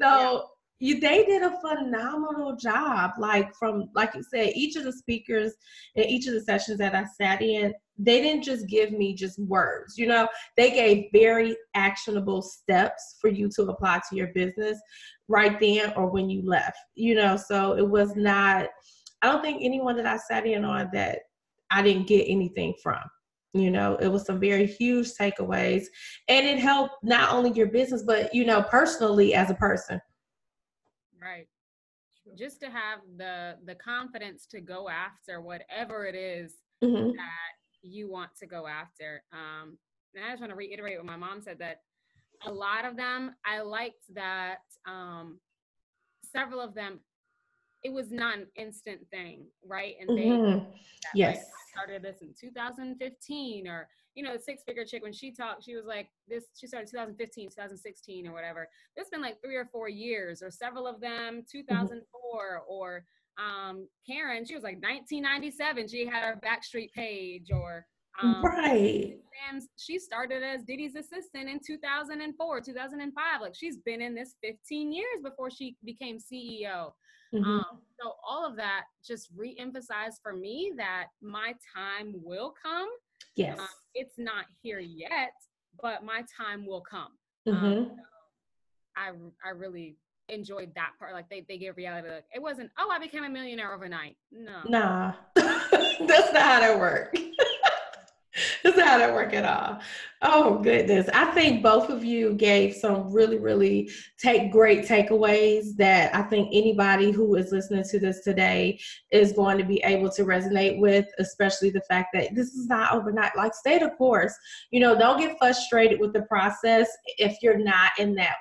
yeah you they did a phenomenal job like from like you said each of the speakers in each of the sessions that i sat in they didn't just give me just words you know? They gave very actionable steps for you to apply to your business right then or when you left you know? So it was not i don't think anyone that i sat in on that i didn't get anything from you know? It was some very huge takeaways and it helped not only your business but you know personally as a person Right. Just to have the the confidence to go after whatever it is mm-hmm. that you want to go after. Um, and I just want to reiterate what my mom said that a lot of them, I liked that um, several of them, it was not an instant thing, right? And they, mm-hmm. yes, like, started this in 2015 or you know, the six figure chick, when she talked, she was like, this, she started 2015, 2016 or whatever. It's been like three or four years or several of them, 2004 mm-hmm. or um, Karen, she was like 1997. She had her Backstreet page or um, right. she started as Diddy's assistant in 2004, 2005. Like she's been in this 15 years before she became CEO. Mm-hmm. Um, so all of that just re-emphasized for me that my time will come. Yes. Um, it's not here yet, but my time will come. Um, mm-hmm. Um, so I I really enjoyed that part. Like they they gave reality. Like it wasn't. Oh, I became a millionaire overnight. No. Nah, (laughs) that's not how that works. Not (laughs) how that work at all. Oh goodness. I think both of you gave some really, really take great takeaways that I think anybody who is listening to this today is going to be able to resonate with, especially the fact that this is not overnight. Like stay the course. You know, don't get frustrated with the process if you're not in that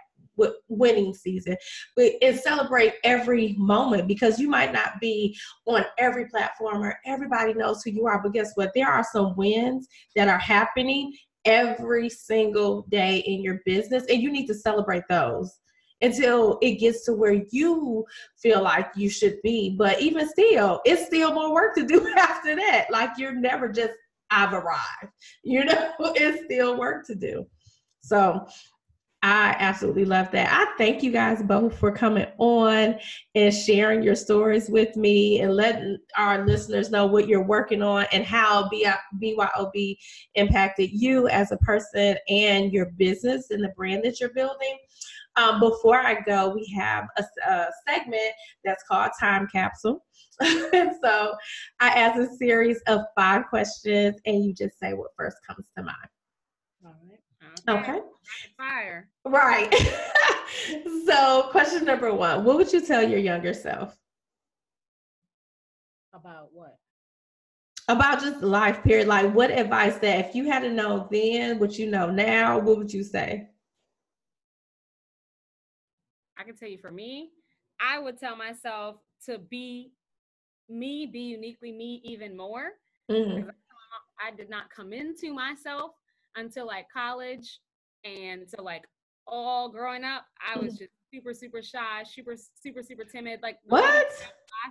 winning season. But and celebrate every moment because you might not be on every platform or everybody knows who you are but guess what? There are some wins that are happening every single day in your business and you need to celebrate those until it gets to where you feel like you should be. But even still it's still more work to do (laughs) after that. Like you're never just I've arrived you know? (laughs) It's still work to do. So I absolutely love that. I thank you guys both for coming on and sharing your stories with me and letting our listeners know what you're working on and how BYOB impacted you as a person and your business and the brand that you're building. Um, before I go, we have a, a segment that's called Time Capsule. (laughs) so I ask a series of five questions, and you just say what first comes to mind. All right. Okay. okay. Fire. Right. (laughs) so, question number one What would you tell your younger self? About what? About just life, period. Like, what advice that if you had to know then, what you know now, what would you say? I can tell you for me, I would tell myself to be me, be uniquely me even more. Mm-hmm. I did not come into myself until like college and so like all growing up i was mm. just super super shy super super super timid like what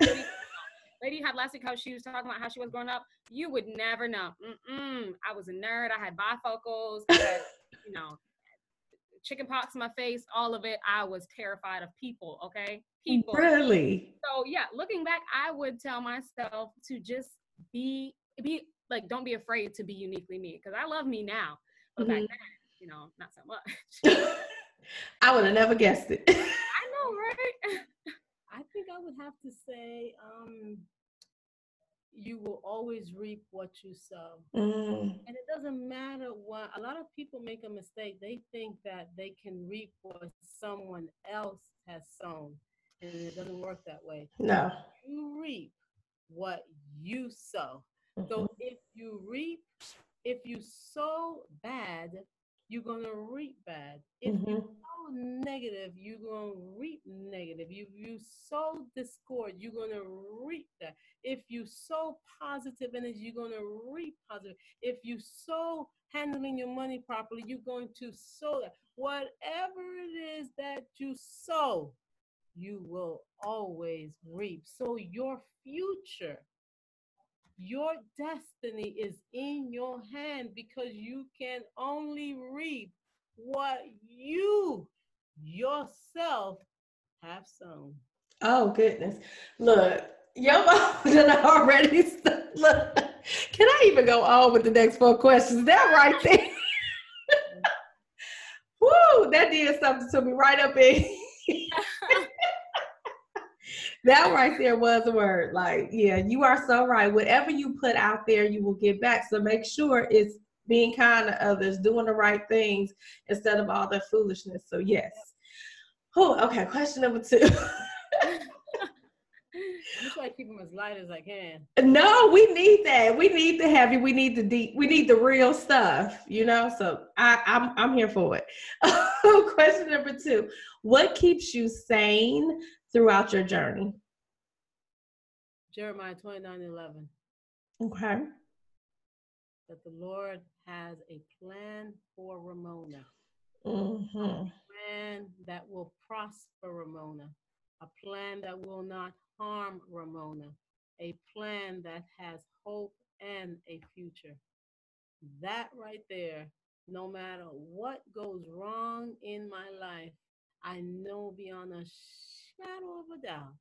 (laughs) lady had last week how she was talking about how she was growing up you would never know Mm-mm. i was a nerd i had bifocals I had, you know chicken pox in my face all of it i was terrified of people okay people really so yeah looking back i would tell myself to just be be like don't be afraid to be uniquely me because I love me now. But mm-hmm. back then, you know, not so much. (laughs) I would have never guessed it. (laughs) I know know, right? (laughs) I think I would have to say, um, you will always reap what you sow. Mm. And it doesn't matter what, a lot of people make a mistake. They think that they can reap what someone else has sown, and it doesn't work that way. No. You reap what you sow. So if you reap, if you sow bad, you're gonna reap bad. If you Mhm. sow negative, you're gonna reap negative. If you sow discord, you're gonna reap that. If you sow positive energy, you're gonna reap positive. If you sow handling your money properly, you're going to sow that. Whatever it is that you sow, you will always reap. So your future your destiny is in your hand because you can only reap what you yourself have sown. Oh goodness. Look, your (laughs) mom already (laughs) st- look. Can I even go on with the next four questions? That right there. (laughs) Woo, that did something to me right up in. That right there was a word. Like, yeah, you are so right. Whatever you put out there, you will get back. So make sure it's being kind to others, doing the right things instead of all the foolishness. So yes. Oh, okay. Question number two. I'm trying to keep them as light as I can. No, we need that. We need the heavy. We need the deep. We need the real stuff. You know. So I, I'm I'm here for it. (laughs) Question number two: What keeps you sane throughout your journey? Jeremiah 29 11. Okay. That the Lord has a plan for Ramona, Mm-hmm. a plan that will prosper Ramona, a plan that will not harm Ramona, a plan that has hope and a future. That right there, no matter what goes wrong in my life, I know beyond a shadow of a doubt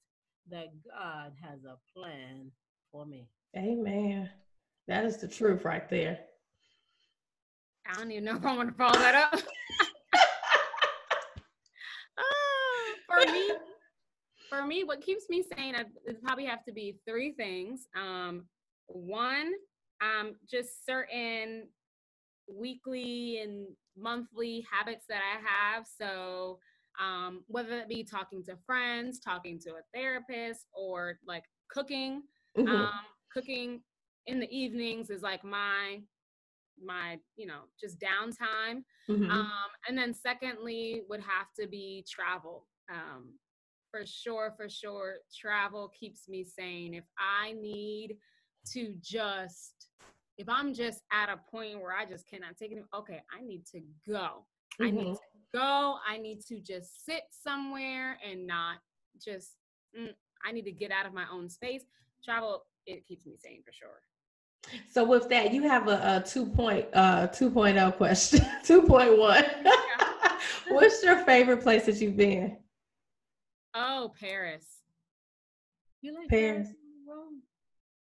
that God has a plan for me. Amen. That is the truth right there. I don't even know if I want to follow that up. (laughs) Ah, for me, for me, what keeps me sane, I, it probably have to be three things. Um, one, um, just certain weekly and monthly habits that I have. So, um, whether it be talking to friends, talking to a therapist, or like cooking, Mhm. um, cooking in the evenings is like my my you know just downtime Mhm. um and then secondly would have to be travel um for sure for sure travel keeps me sane if i need to just if i'm just at a point where i just cannot take it okay i need to go i need Mhm. to go i need to just sit somewhere and not just mm, i need to get out of my own space travel it keeps me sane for sure So with that, you have a, a two point uh 2.0 question. (laughs) 2.1. (laughs) What's your favorite place that you've been? oh paris You like Paris. Paris?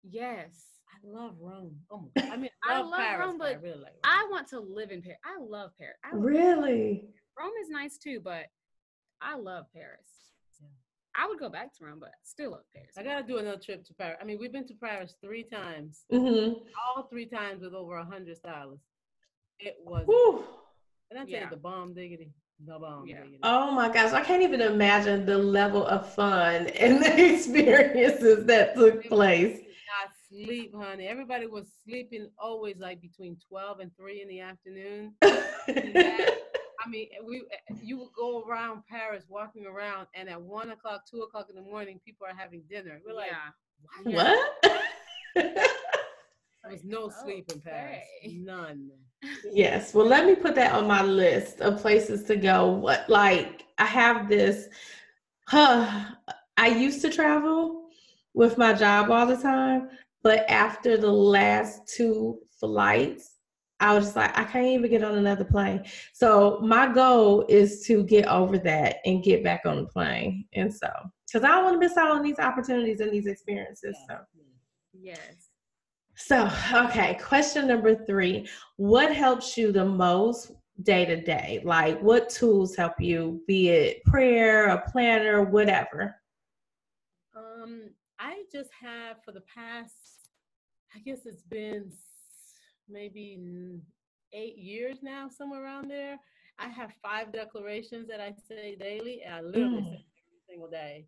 Yes I love Rome. Oh my God. I mean, I I love, love Paris, Rome, but I really like Rome. I want to live in Paris. I love Paris. I love Really? Rome is nice too, but I love Paris. Yeah. I would go back to Rome, but still love Paris. I gotta do another trip to Paris. I mean, we've been to Paris three times, Mm-hmm. all three times with over a hundred stylists. It was, Whew. and I tell Yeah. you, the bomb diggity, the bomb Yeah. diggity. Oh my gosh, I can't even imagine the level of fun and (laughs) the experiences that took place. Did Not sleep, honey. Everybody was sleeping always like between twelve and three in the afternoon. (laughs) I mean, we you would go around Paris, walking around, and at one o'clock, two o'clock in the morning, people are having dinner. We're like, yeah. what? (laughs) there was no sleep in Paris, Okay. none. yes. Well, let me put that on my list of places to go. What like I have this huh, (sighs) I used to travel with my job all the time, but after the last two flights, I was just like, I can't even get on another plane. So my goal is to get over that and get back on the plane. And so, because I don't want to miss out on these opportunities and these experiences. So. Yes. So, okay, question number three. What helps you the most day to day? Like, what tools help you, be it prayer, a planner, whatever? Um, I just have for the past, I guess it's been maybe eight years now, somewhere around there. I have five declarations that I say daily, and I literally mm. say every single day.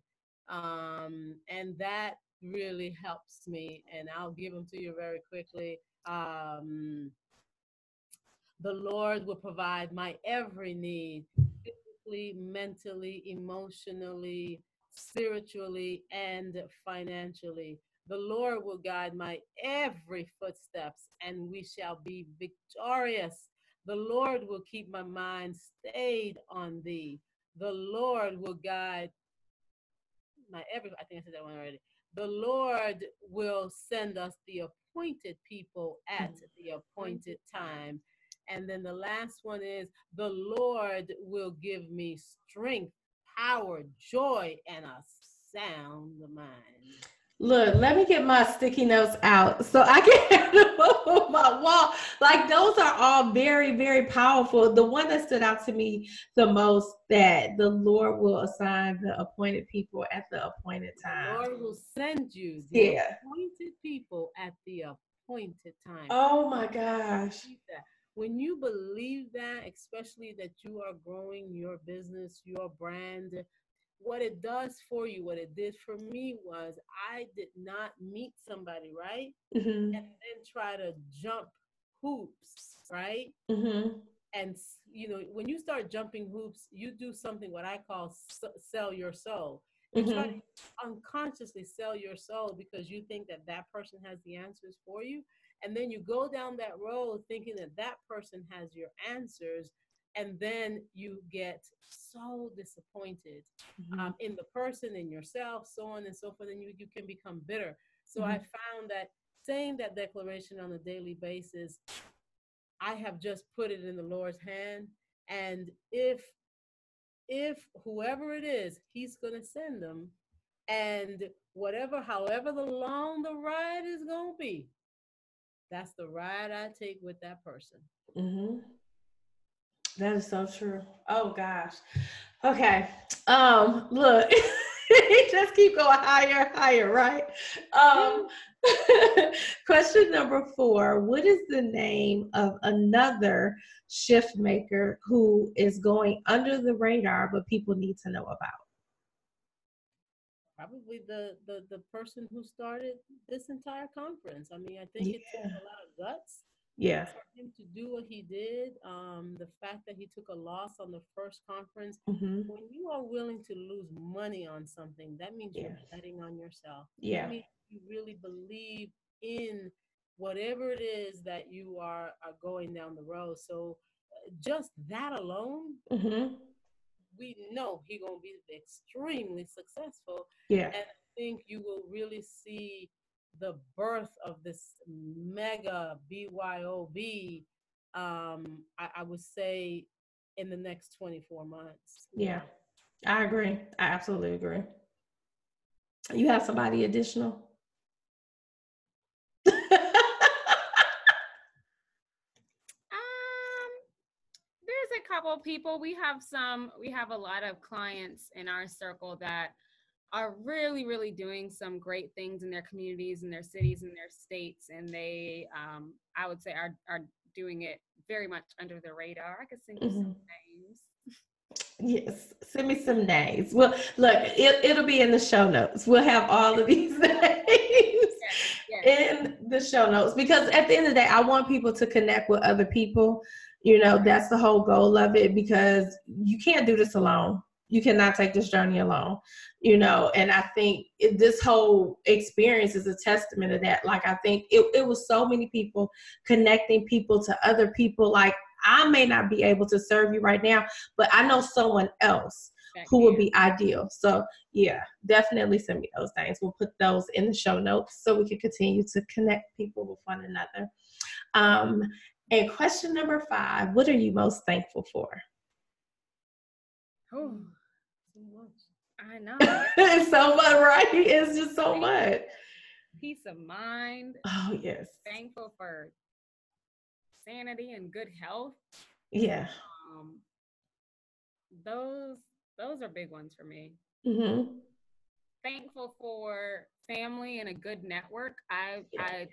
Um, and that really helps me, and I'll give them to you very quickly. Um, the Lord will provide my every need physically, mentally, emotionally, spiritually, and financially. The Lord will guide my every footsteps, and we shall be victorious. The Lord will keep my mind stayed on thee. The Lord will guide my every I think I said that one already. The Lord will send us the appointed people at mm. the appointed time. And then the last one is the Lord will give me strength, power, joy, and a sound mind. Look, let me get my sticky notes out so I can have them on my wall. Like those are all very, very powerful. The one that stood out to me the most that the Lord will assign the appointed people at the appointed time. The Lord will send you the yeah. appointed people at the appointed time. Oh my gosh. When you believe that, especially that you are growing your business, your brand, what it does for you, what it did for me was I did not meet somebody, right? Mm-hmm. And then try to jump hoops, right? Mm-hmm. And, you know, when you start jumping hoops, you do something what I call sell your soul. You mm-hmm. try to unconsciously sell your soul because you think that that person has the answers for you. And then you go down that road thinking that that person has your answers and then you get so disappointed mm-hmm. um, in the person in yourself so on and so forth and you, you can become bitter so mm-hmm. i found that saying that declaration on a daily basis i have just put it in the lord's hand and if if whoever it is he's going to send them and whatever however the long the ride is going to be that's the ride i take with that person mm-hmm. That is so true. Oh gosh. Okay. Um, look, (laughs) just keep going higher, higher, right? Um, (laughs) question number four What is the name of another shift maker who is going under the radar, but people need to know about? Probably the, the the person who started this entire conference. I mean, I think yeah. it took a lot of guts yeah for him to do what he did um the fact that he took a loss on the first conference mm-hmm. when you are willing to lose money on something that means yeah. you're betting on yourself yeah you really believe in whatever it is that you are are going down the road so uh, just that alone mm-hmm. We know he gonna be extremely successful yeah and i think you will really see the birth of this mega BYOB, um, I, I would say in the next 24 months. Yeah, I agree. I absolutely agree. You have somebody additional? um, there's a couple people. We have some, we have a lot of clients in our circle that are really, really doing some great things in their communities, in their cities, in their states, and they, um, I would say, are are doing it very much under the radar. I could send you mm-hmm. some names. Yes, send me some names. Well, look, it, it'll be in the show notes. We'll have all of these (laughs) names yes, yes. in the show notes because at the end of the day, I want people to connect with other people. You know, that's the whole goal of it because you can't do this alone. You cannot take this journey alone you know and i think it, this whole experience is a testament of that. Like i think it, it was so many people connecting people to other people. Like i may not be able to serve you right now but i know someone else who would be ideal. So yeah definitely send me those things. We'll put those in the show notes so we can continue to connect people with one another. Um, and question number five what are you most thankful for Oh, so much. I know. (laughs) it's so much, right? It's just so much. Peace of mind. Oh, yes. Thankful for sanity and good health. Yeah. Um, those those are big ones for me. Mm-hmm. Thankful for family and a good network. I yeah. I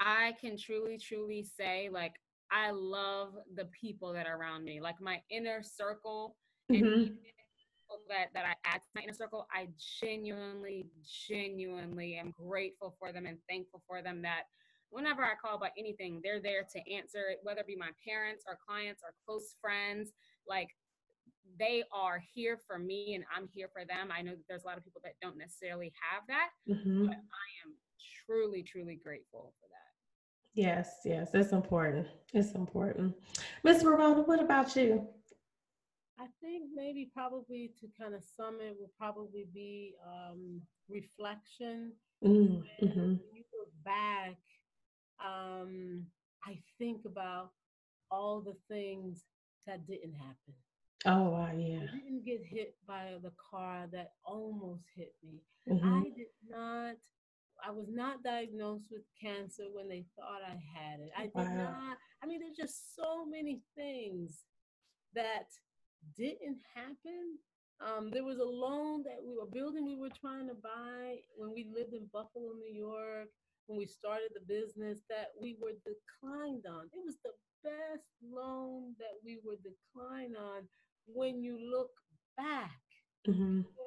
I can truly truly say like I love the people that are around me, like my inner circle, mm-hmm. and that that I add to my inner circle. I genuinely, genuinely am grateful for them and thankful for them. That whenever I call about anything, they're there to answer it, whether it be my parents or clients or close friends. Like they are here for me and I'm here for them. I know that there's a lot of people that don't necessarily have that, mm-hmm. but I am truly, truly grateful for that. Yes, yes, it's important. It's important. Miss Ramona, what about you? I think maybe probably to kind of sum it will probably be um, reflection. Mm, mm-hmm. When you look back, um, I think about all the things that didn't happen. Oh wow, yeah. I didn't get hit by the car that almost hit me. Mm-hmm. I did not I was not diagnosed with cancer when they thought I had it. I did wow. not I mean there's just so many things that didn't happen. Um, there was a loan that we were building we were trying to buy when we lived in Buffalo, New York, when we started the business that we were declined on. It was the best loan that we were declined on when you look back. Mm-hmm. You know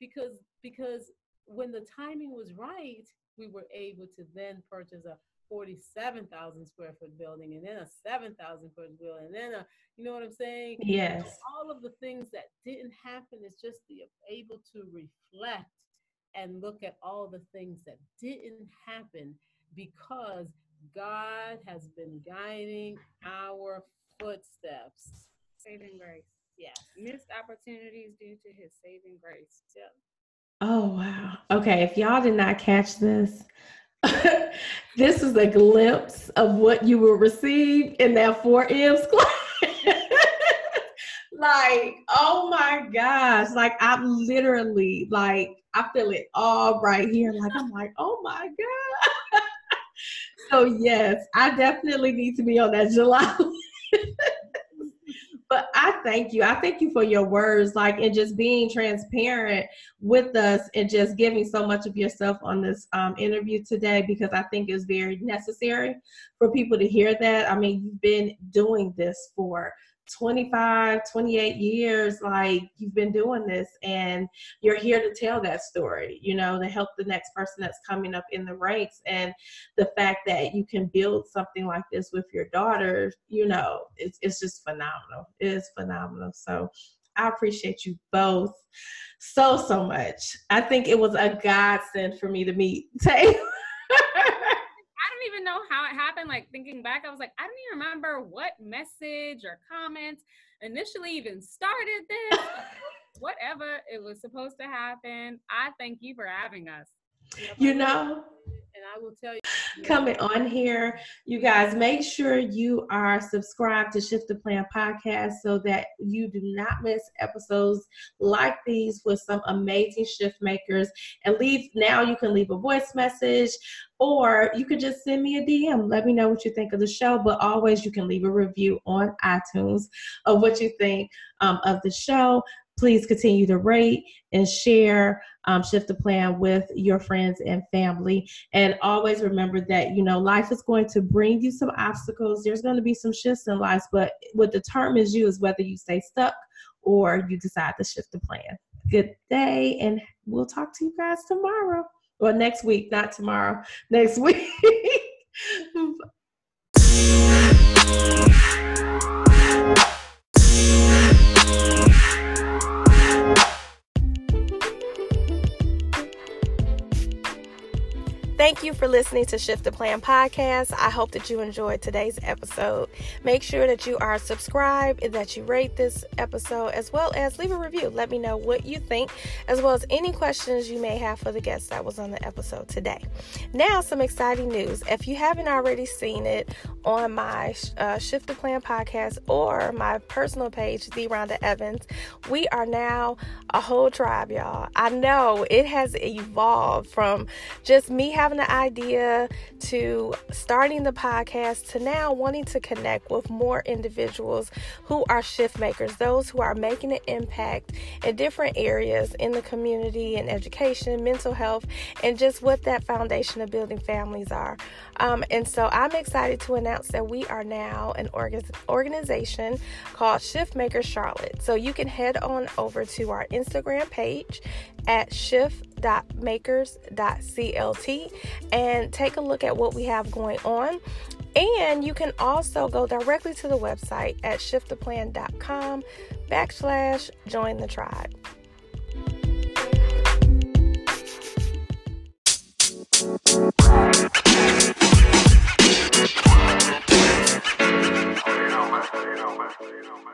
because because when the timing was right, we were able to then purchase a 47,000 square foot building and then a 7,000 foot building and then a, you know what I'm saying? Yes. So all of the things that didn't happen is just the able to reflect and look at all the things that didn't happen because God has been guiding our footsteps. Saving grace. Yes. Missed opportunities due to his saving grace. Yep. Oh, wow. Okay. If y'all did not catch this, (laughs) this is a glimpse of what you will receive in that 4 M's (laughs) class. like, oh my gosh. Like, I'm literally, like, I feel it all right here. Like, I'm like, oh my God. (laughs) so, yes, I definitely need to be on that July but I thank you. I thank you for your words, like, and just being transparent with us and just giving so much of yourself on this um, interview today because I think it's very necessary for people to hear that. I mean, you've been doing this for 25, 28 years, like you've been doing this and you're here to tell that story, you know, to help the next person that's coming up in the ranks. And the fact that you can build something like this with your daughter, you know, it's, it's just phenomenal. It is phenomenal. So I appreciate you both so, so much. I think it was a godsend for me to meet (laughs) Tay. even know how it happened. Like thinking back, I was like, I don't even remember what message or comment initially even started this. (laughs) Whatever it was supposed to happen. I thank you for having us. You know, and I will tell you coming on here. You guys make sure you are subscribed to Shift the Plan podcast so that you do not miss episodes like these with some amazing shift makers. And leave now you can leave a voice message or you could just send me a DM. Let me know what you think of the show. But always you can leave a review on iTunes of what you think um, of the show please continue to rate and share um, shift the plan with your friends and family. And always remember that you know life is going to bring you some obstacles. There's going to be some shifts in life but what determines you is whether you stay stuck or you decide to shift the plan. Good day and we'll talk to you guys tomorrow. Or next week not tomorrow next (laughs) week Thank you for listening to Shift the Plan podcast. I hope that you enjoyed today's episode. Make sure that you are subscribed and that you rate this episode as well as leave a review. Let me know what you think, as well as any questions you may have for the guest that was on the episode today. Now, some exciting news. If you haven't already seen it on my uh, Shift the Plan podcast or my personal page, The Rhonda Evans, we are now a whole tribe, y'all. I know it has evolved from just me having an idea to starting the podcast to now wanting to connect with more individuals who are shift makers, those who are making an impact in different areas in the community and education, mental health, and just what that foundation of building families are. Um, and so I'm excited to announce that we are now an org- organization called Shift Makers Charlotte. So you can head on over to our Instagram page at shift.makers.clt and take a look at what we have going on. And you can also go directly to the website at shifttheplan.com backslash join the tribe. you know, man. You know, man.